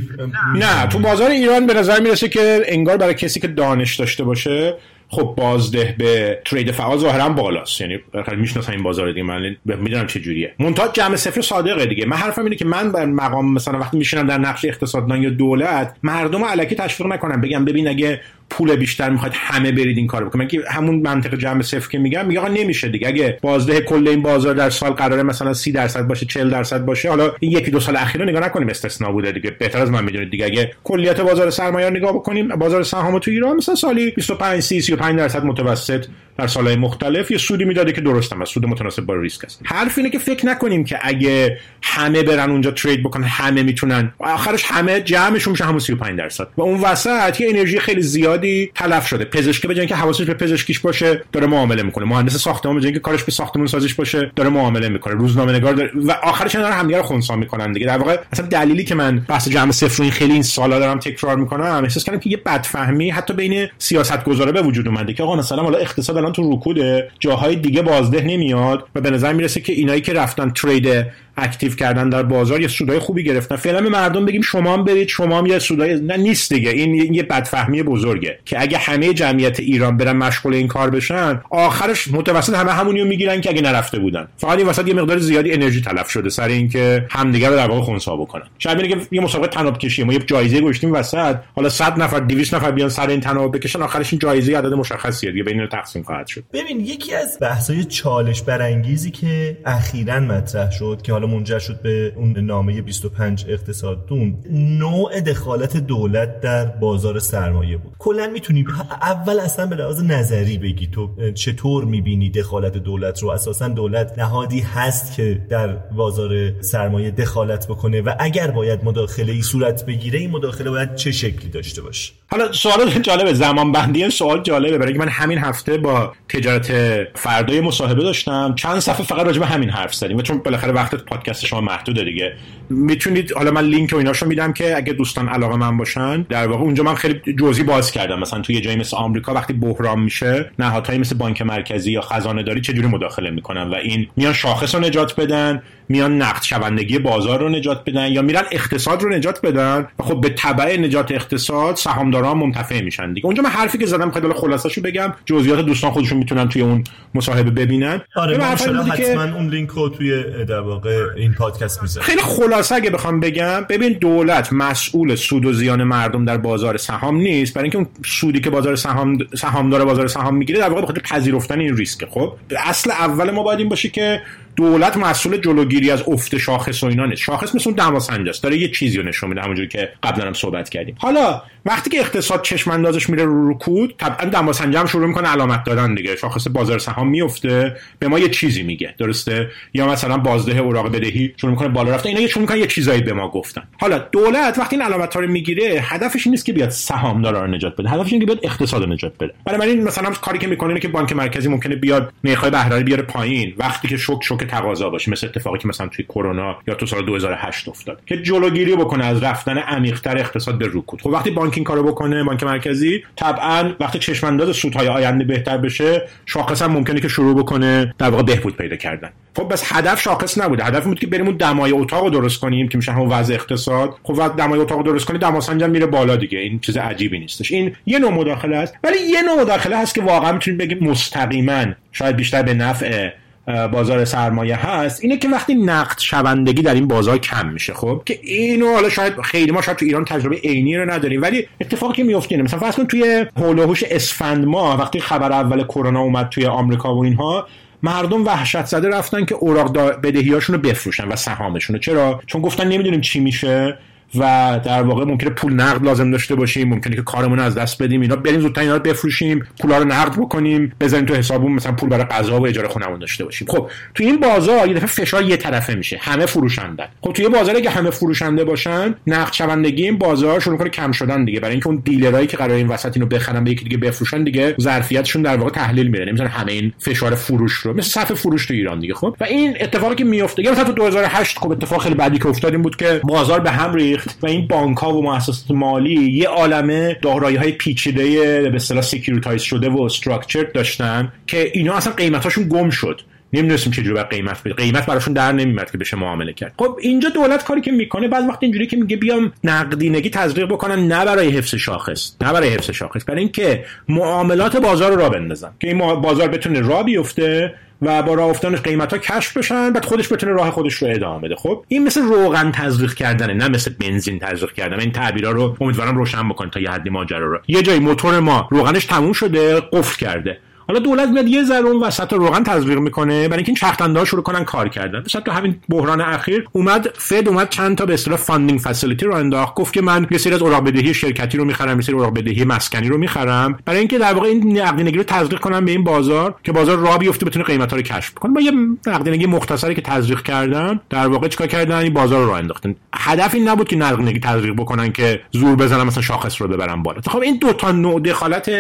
نه تو بازار ایران به نظر می‌رسه که انگار برای کسی که دانش داشته باشه خب بازده به ترید فعال ظاهرا بالاست. یعنی می‌شناسم این بازار دیگه من می‌دونم چه جوریه. منتها جمع صفر صادقه دیگه. من حرفم اینه که من بر مقام مثلا وقتی میشینم در نقش اقتصاددان یا دولت مردم علکی تشویق نکنم. بگم ببین اگه پول بیشتر می‌خواد همه برید این کارو بکنید. همون منطق جمع صفر که میگم میگه نمیشه دیگه. اگه بازده کل این بازار در سال قراره مثلا 30 درصد باشه 40 درصد باشه حالا این یکی دو سال اخیر رو نگاه نکنیم استثنا بوده دیگه. بهتر از من می‌دونید دیگه. اگه کلیت بازار سرمایه نگاه بکنیم بازار سهام تو ایران مثلا سالی 25 30 35 درصد متوسط در سالهای مختلف. یه سودی می‌داده که درست هم سود متناسب با ریسک است. حرف اینه که فکر نکنیم که اگه همه برن اونجا ترید بکنن همه می‌تونن. آخرش همه جمعشون میشه همون 35 درصد. و اون وسط یه انرژی خیلی زیادی تلف شده. پزشکی بجن که حواسش به پزشکیش باشه داره معامله می‌کنه. مهندس ساختمان بجن که کارش به ساختمون سازیش باشه داره معامله می‌کنه. روزنامه نگار داره و آخرش داره همدیگه رو خونسا می‌کنن دیگه. در واقع اصلا دلیلی که من بحث جمع صفر این خیلی این سالا دارم تکرار می‌کنم احساس کردم که یه بدفهمی حتی بین سیاستگزارا به وجود اومده که آقا مثلا حالا اقتصاد الان تو رکوده جاهای دیگه بازده نمیاد و به نظر می‌رسه که اینایی که رفتن ترید اکتیو کردن در بازار یه سودای خوبی گرفتن. فعلا به مردم بگیم شما هم برید شما هم یه سودای نه نیست دیگه. این یه بدفهمی بزرگه که اگه همه جمعیت ایران برن مشغول این کار بشن آخرش متوسط همه همونی رو می‌گیرن که اگه نرفته بودن. فقط این وسط یه مقدار زیادی انرژی تلف شده سر اینکه همدیگه رو در واقع خونسا بکنن. شاید که یه مسابقه تناب کشی ما یه جایزه گذاشتیم وسط. حالا 100 نفر 200 نفر بیان سر این تناب بکشن آخرش این جایزه عدد مشخصیه دیگه بین تقسیم خواهد شد. ببین یکی از بحث‌های چالش برانگیزی که اخیرا مطرح شد که حالا منجر شد به اون نامه 25 اقتصاددون نوع دخالت دولت در بازار سرمایه بود. کلا می‌تونی اول اصلا به لحاظ نظری بگی تو چطور می‌بینی دخالت دولت رو؟ اساسا دولت نهادی هست که در بازار سرمایه دخالت بکنه و اگر باید مداخله ای صورت بگیره این مداخله باید چه شکلی داشته باشه؟ حالا سوال جالبه زمان بندی سوال جالبه. برای من همین هفته با تجارت فردای مصاحبه داشتم چند صفحه فقط راجع به همین حرف زدیم و چون بالاخره وقت پادکست شما محدوده دیگه. می‌تونید حالا من لینک و ایناشو میدم که اگه دوستان علاقه من باشن در واقع اونجا من خیلی جزئی باز کردم. مثلا توی جایی مثل آمریکا وقتی بحران میشه نهادهایی مثل بانک مرکزی یا خزانه داری چجوری مداخله می‌کنن؟ و این میان شاخص رو نجات بدن. میان نقد شوندگی بازار رو نجات بدن یا میرن اقتصاد رو نجات بدن و خب به تبع نجات اقتصاد سهامداران منتفع میشن دیگه. اونجا من حرفی که زدم خیلی خلاصه‌شو بگم. جزئیات دوستان خودشون می‌تونن توی اون مصاحبه ببینن. آره من حتما اون لینک رو توی در واقع این پادکست می‌ذارم. خیلی خلاصه اگه بخوام بگم ببین دولت مسئول سود و زیان مردم در بازار سهام نیست. برای اینکه اون سودی که بازار سهام سهامدار بازار سهام می‌گیره در واقع بخاطر پذیرفتن این ریسک خب اصل اول ما باید این باشه که دولت مسئول جلوگیری از افت شاخص و اینا نیست. شاخص مثل اون دماسنج است داره یه چیزی رو نشون میده همونجوری که قبلا هم صحبت کردیم. حالا وقتی که اقتصاد چشم اندازش میره رو رکود طبعا دماسنج هم شروع می‌کنه علامت دادن دیگه. شاخص بازار سهام میفته به ما یه چیزی میگه. درسته؟ یا مثلا بازده اوراق بدهی شروع می‌کنه بالا رفته. اینا یه شروع می‌کنن یه چیزایی به ما گفتن. حالا دولت وقتی این علامت ها رو می‌گیره هدفش نیست که بیاد سهامدارا رو نجات بده. هدفش اینه که بیاد اقتصاد رو نجات بده. برای این مثلا کاری که می‌کنه اینه که بانک مرکزی ممکنه بیاد نرخ‌های بهره بیاره پایین. وقتی که شوک شوک تقاضا باشه مثل اتفاقی که مثلا توی کرونا یا تو سال 2008 افتاد که جلوگیری بکنه از رفتن عمیق‌تر اقتصاد به رکود. خب وقتی بانک این کارو بکنه بانک مرکزی طبعا وقتی چشمانداز سودهای آینده بهتر بشه شاخص هم ممکنه که شروع بکنه در واقع بهبود پیدا کردن. خب بس هدف شاخص نبوده. هدف بود که بریم اون دمای اتاق رو درست کنیم که میشه همون وضع اقتصاد. خب وقت دمای اتاق درست کنی دماسنج میره بالا دیگه. این چیز عجیبی نیستش. این یه نوع مداخله است. ولی یه نوع مداخله هست که واقعا می‌تونیم بگیم مستقیما شاید بیشتر به نفع بازار سرمایه هست اینه که وقتی نقد شوندگی در این بازار کم میشه خب؟ که اینو حالا شاید خیلی ما شاید تو ایران تجربه عینی رو نداریم ولی اتفاقی که میفته مثلا فرض کن توی هول و اسفند ماه وقتی خبر اول کرونا اومد توی آمریکا و اینها مردم وحشت زده رفتن که اوراق بدهیاشون رو بفروشن و سهامشون چرا؟ چون گفتن نمی‌دونیم چی میشه. و در واقع ممکنه پول نقد لازم داشته باشیم ممکنه که کارمون از دست بدیم اینا بریم زودتر اینا رو بفروشیم پولا رو نقد بکنیم بزنیم تو حسابمون مثلا پول برای غذا و اجاره خونمون داشته باشیم. خب تو این بازار یه دفعه فشار یه طرفه میشه همه فروشندن. خب توی بازار اگه همه فروشنده باشن نقد شوندگی این بازار شروع کنه کم شدن دیگه. برای اینکه اون dealer ایی که قرار این وسط اینو بخرن به یکی دیگه بفروشن دیگه ظرفیتشون در واقع تحلیل میره. نمی‌ذارن همه این فشار فروش رو مثل صف فروش تو ایران دیگه خب. و این اتفاقی که میفته یا مثلا تو 2008 خب اتفاق خیلی بدی که افتاد این بود که بازار به هم ریخت. و این بانک ها و مؤسسات مالی یه عالمه دارایی های پیچیده به اصطلاح securitize شده و structured داشتن که اینا اصلا قیمتاشون گم شد. نمی‌دونستیم چه جوری قیمت بده. قیمت براشون در نمیاد که بشه معامله کرد. خب اینجا دولت کاری که می‌کنه بعض وقت اینجوری که میگه بیام نقدینگی تزریق بکنن نه برای حفظ شاخص نه برای حفظ شاخص. برای اینکه معاملات بازار رو را بندازن که این بازار بتونه را بیفته و با راه افتادنش قیمت ها کشف بشن بعد خودش بتونه راه خودش رو ادامه بده. خب این مثل روغن تزریق کردنه نه مثل بنزین تزریق کردن این تعبیرا رو امیدوارم روشن بکنه تا یه حدی ماجرا رو. یه جایی موتور ما روغنش تموم شده قفل کرده. حالا دولت میاد یه ذره اون وسط روغن تزریق می‌کنه برای اینکه این چرخنده شروع کنن کار کردن. مثلا تو همین بحران اخیر اومد فد اومد چند تا به اصطلاح funding facility رو انداخت. گفت که من یه سری از اوراق بدهی شرکتی رو می‌خرم یه سری اوراق بدهی مسکنی رو می‌خرم. برای اینکه در واقع این نقدینگی رو تزریق کنم به این بازار که بازار راه بیفته بتونه قیمت ها رو کشف کنه با یه نقدینگی مختصری که تزریق کردن در واقع چیکار کردن؟ این بازار رو راه انداختن. هدف این نبود که نقدینگی تزریق بکنن که زور بزنن مثلا شاخص رو ببرن بالا. خب این دو تا نوع دخالت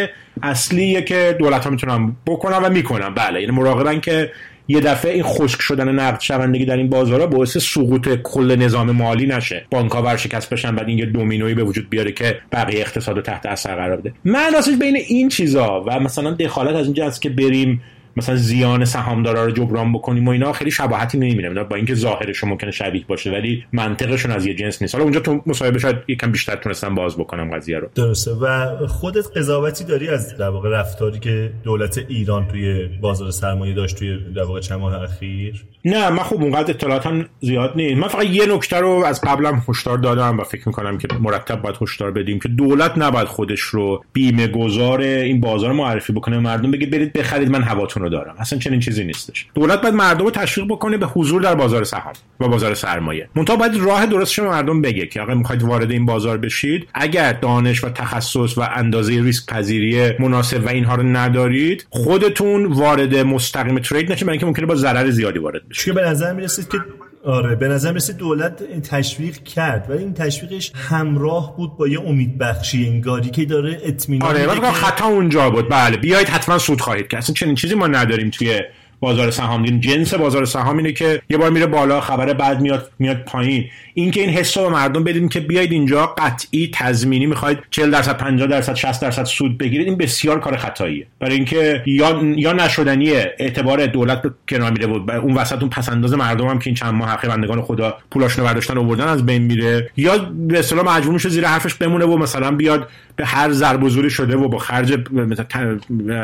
اصلیه که دولت ها می‌تونن بکنن و می‌کنن. بله یعنی مراقبن که یه دفعه این خشک شدن نقد شوندگی در این بازارها باعث سقوط کل نظام مالی نشه. بانک ها ورشکست بشن بعد این یه دومینویی به وجود بیاره که بقیه اقتصاد رو تحت اثر قرار بده. من بین این چیزا و مثلا دخالت از اینجا است که بریم مثلا زیان سهامدارا رو جبران بکنیم و اینا خیلی شباهتی نمی‌بینه با اینکه ظاهرشون ممکنه شبیه باشه ولی منطقشون از یه جنس نیست. حالا اونجا تو مصاحبه شاید یکم بیشتر تونستم باز بکنم قضیه رو. درسته. و خودت قضاوتی داری از در واقع رفتاری که دولت ایران توی بازار سرمایه داشت توی در واقع چند ماه اخیر؟ نه من خب اونقدر اطلاعاتم زیاد نیست. من فقط یه نکته رو از قبلم هشدار دادم و فکر می‌کنم که مرتب باید هشدار بدیم که دولت نباید خودش رو بیمه گذار این بازار معرفی بکنه مردم بگه برید بخرید من هواتون رو دارم. اصلا چنین چیزی نیستش. دولت باید مردم رو تشویق بکنه به حضور در بازار سهام و بازار سرمایه. منتها باید راه درستش مردم بگه که اگه می‌خواید وارد این بازار بشید. اگر دانش و تخصص و اندازه ریسک پذیری مناسب و اینها رو ندارید خودتون وارد مستقیم ترید نشید. برای اینکه ممکنه با ضرر زیادی وارد چون به نظر می‌رسید که آره به نظر می‌رسید دولت تشویق کرد ولی این تشویقش همراه بود با یه امید بخشی انگاری که داره اطمینان آره ولی خطا اونجا بود. بله بیایید حتما سود خواهید که اصلا چنین چیزی ما نداریم توی بازار سهام. جنس بازار سهام اینه که یه بار میره بالا خبر بعد میاد میاد پایین. اینکه این حس به مردم بدین که بیاید اینجا قطعی تضمینی می‌خواید 40 درصد 50 درصد 60 درصد سود بگیرید این بسیار کار خطاییه. برای اینکه یا یا نشدنیه اعتبار دولت به کنار میره بود اون وسط اون پسنداز مردم هم که این چند ماه اخیر بندگان خدا پولاشونو برداشتن آوردن از بین میره. یا به اصطلاح مجبور میشه زیر حرفش بمونه و مثلا بیاد به هر ضرب شده و با خرج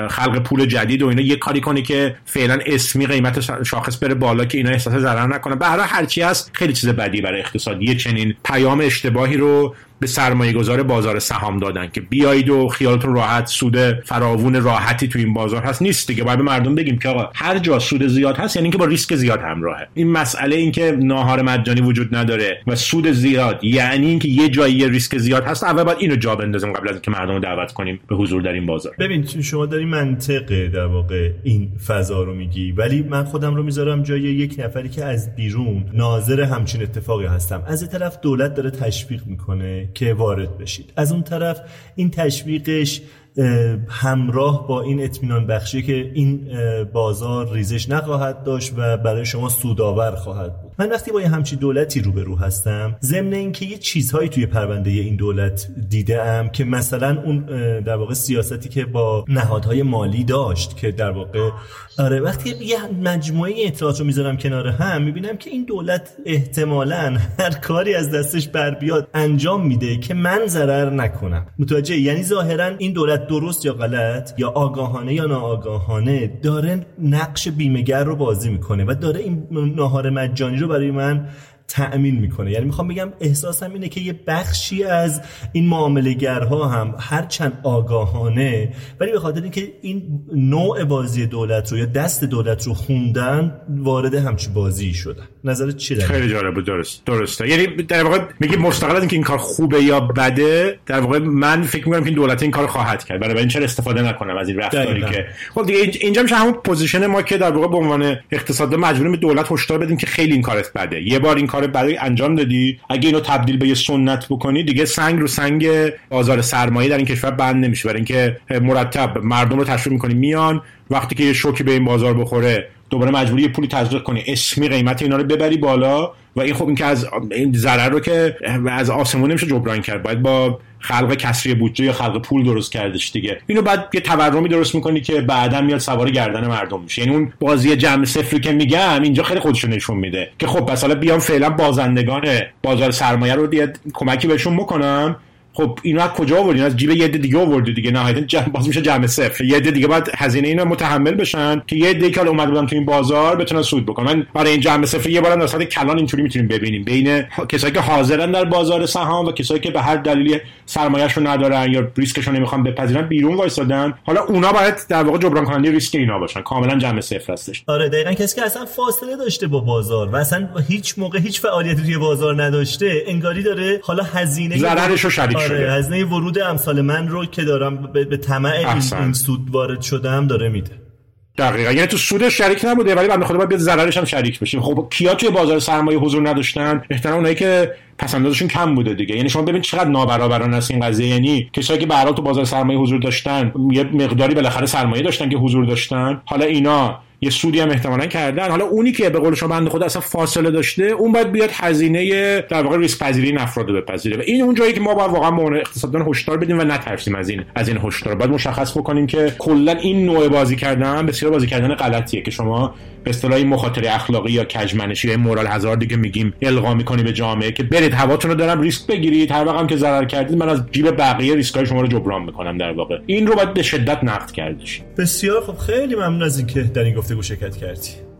خلق پول جدید و اینا یه کاری کنه که فعلا اسمی قیمت شاخص بره بالا که اینا احساس ضرر نکنه. به هر هرچی هست خیلی چیز بدی برای اقتصاد. یه چنین پیام اشتباهی رو به سرمایه گذار بازار سهام دادن که بیایید و خیالتون راحت سود فراوون راحتی تو این بازار هست نیست دیگه. باید به مردم بگیم که آقا هر جا سود زیاد هست یعنی که با ریسک زیاد همراهه. این مسئله این که ناهار مجانی وجود نداره و سود زیاد یعنی اینکه یه جایی ریسک زیاد هست اول باید اینو جا بندازیم قبل از اینکه مردم رو دعوت کنیم به حضور در این بازار. ببین شما داری منطق در واقع این فضا رو میگی ولی من خودم رو می‌ذارم جای یک نفری که از بیرون ناظر همچین اتفاقی هستم. از طرف دولت داره تشویق می‌کنه که وارد بشید. از اون طرف این تشویقش همراه با این اطمینان بخشی که این بازار ریزش نخواهد داشت و برای شما سودآور خواهد بود. من وقتی با یه همچی دولتی روبرو هستم ضمن اینکه یه چیزهایی توی پرونده این دولت دیدم که مثلا اون در واقع سیاستی که با نهادهای مالی داشت که در واقع آره وقتی یه مجموعه اطلاعات رو می‌ذارم کنار هم می‌بینم که این دولت احتمالا هر کاری از دستش بر بیاد انجام میده که من ضرر نکنم. متوجه یعنی ظاهرا این دولت درست یا غلط یا آگاهانه یا ناآگاهانه داره نقش بیمهگر رو بازی می‌کنه و داره این ناهار مجانی رو برای من تأمین می‌کنه. یعنی می‌خوام بگم احساسم اینه که یه بخشی از این معاملهگرها هم هرچند آگاهانه ولی به خاطر اینکه این نوع بازی دولت رو یا دست دولت رو خوندن وارد همچی بازی شدن. نظرت چی خیلی جالب بود درست درسته. یعنی در واقع میگی مستقل از اینکه این کار خوبه یا بده در واقع من فکر می‌کنم که این دولت این کار خواهد کرد. برای این چرا استفاده نکنم از این رفتاری که؟ خب دیگه اینجا میشه همون position ما که در واقع به عنوان اقتصاد مجبوریم به دولت هشدار بدیم که خیلی این کارت بده. یه بار این کار برای انجام دادی. اگه اینو تبدیل به یه سنت بکنی دیگه سنگ رو سنگ بازار سرمایه در این کشور بند نمیشه. برای اینکه مرتب مردم رو تشویق می‌کنی میان وقتی که یه شوکی به این بازار بخوره دوباره مجبوری پولی تزریق کنی. اسمی قیمت اینا رو ببری بالا و این خب این که از این ضرر رو که از آسمون نمیشه جبران کرد. باید با خلق کسری بودجه یا خلق پول درست کردش دیگه. اینو بعد یه تورمی درست می‌کنی که بعدا میاد سوار گردن مردم میشه. یعنی اون بازی جمع صفری که میگم اینجا خیلی خودشو نشون میده. که خب مثلا بیام فعلا بازندگان بازار سرمایه رو کمکی بهشون بکنم. خب اینا از کجا آوردین؟ از جیب یه دیگه آوردی دیگه نهایتا جمع باز میشه جمع صفر. یه دیگه باید هزینه اینو متحمل بشن که یه دیگه که اومد بودن تو این بازار بتونن سود بکنن. من برای این جمع صفر یه بارم در کلان اینطوری می‌تونیم ببینیم. بین کسایی که حاضرن در بازار سهام و کسایی که به هر دلیلی سرمایه‌شو ندارن یا ریسکشو نمی‌خوان بپذیرن بیرون وایسادن. حالا اونا باید در واقع جبران کننده ریسک اینا باشن. کاملا جمع صفر هستش. آره دقیقاً. کسی که اصلا فاصله داشته با بازار و اصلا هیچ موقع هیچ فعالیتی توی بازار نداشته انگاری داره حالا هزینه ضررش رو شریک آره شده. هزینه ورود امثال من رو که دارم به, به طمع این, سود وارد شدم داره میده. دقیقا. یعنی تو سودش شریک نبوده ولی بنده خدا باید بیاد ضررش هم شریک بشیم. خب کیا توی بازار سرمایه حضور نداشتن؟ احتمال اونایی که پسندازشون کم بوده دیگه. یعنی شما ببین چقدر نابرابرانه است این قضیه. یعنی کسایی که به تو بازار سرمایه حضور داشتن یه مقداری بالاخره سرمایه داشتن که حضور داشتن. حالا اینا یه سودی هم احتمالا کردن. حالا اونی که به قول شما بنده خدا اصلا فاصله داشته اون باید بیاد هزینه در واقع ریسک پذیری این افراد رو بپذیره. و این اون جایی که ما باید واقعا مورد اقتصاددان هشدار بدیم و نترسیم از این از این هشدار. باید مشخص بکنیم که کلا این نوع بازی کردن بسیار بازی کردن غلطیه که شما به اصطلاح مخاطره اخلاقی یا کجمنشی یا مورال هزار دیگه میگیم القا می‌کنی به جامعه که برید هواتون رو دارم ریسک بگیرید هر وقت که ضرر کردید من از جیب بقیه ریسکای شما رو جبران می‌کنم در واقع. این رو باید به شدت نقد کردش بسیار خب خیلی ممنون از اینکه در این گفتگو شرکت کردی.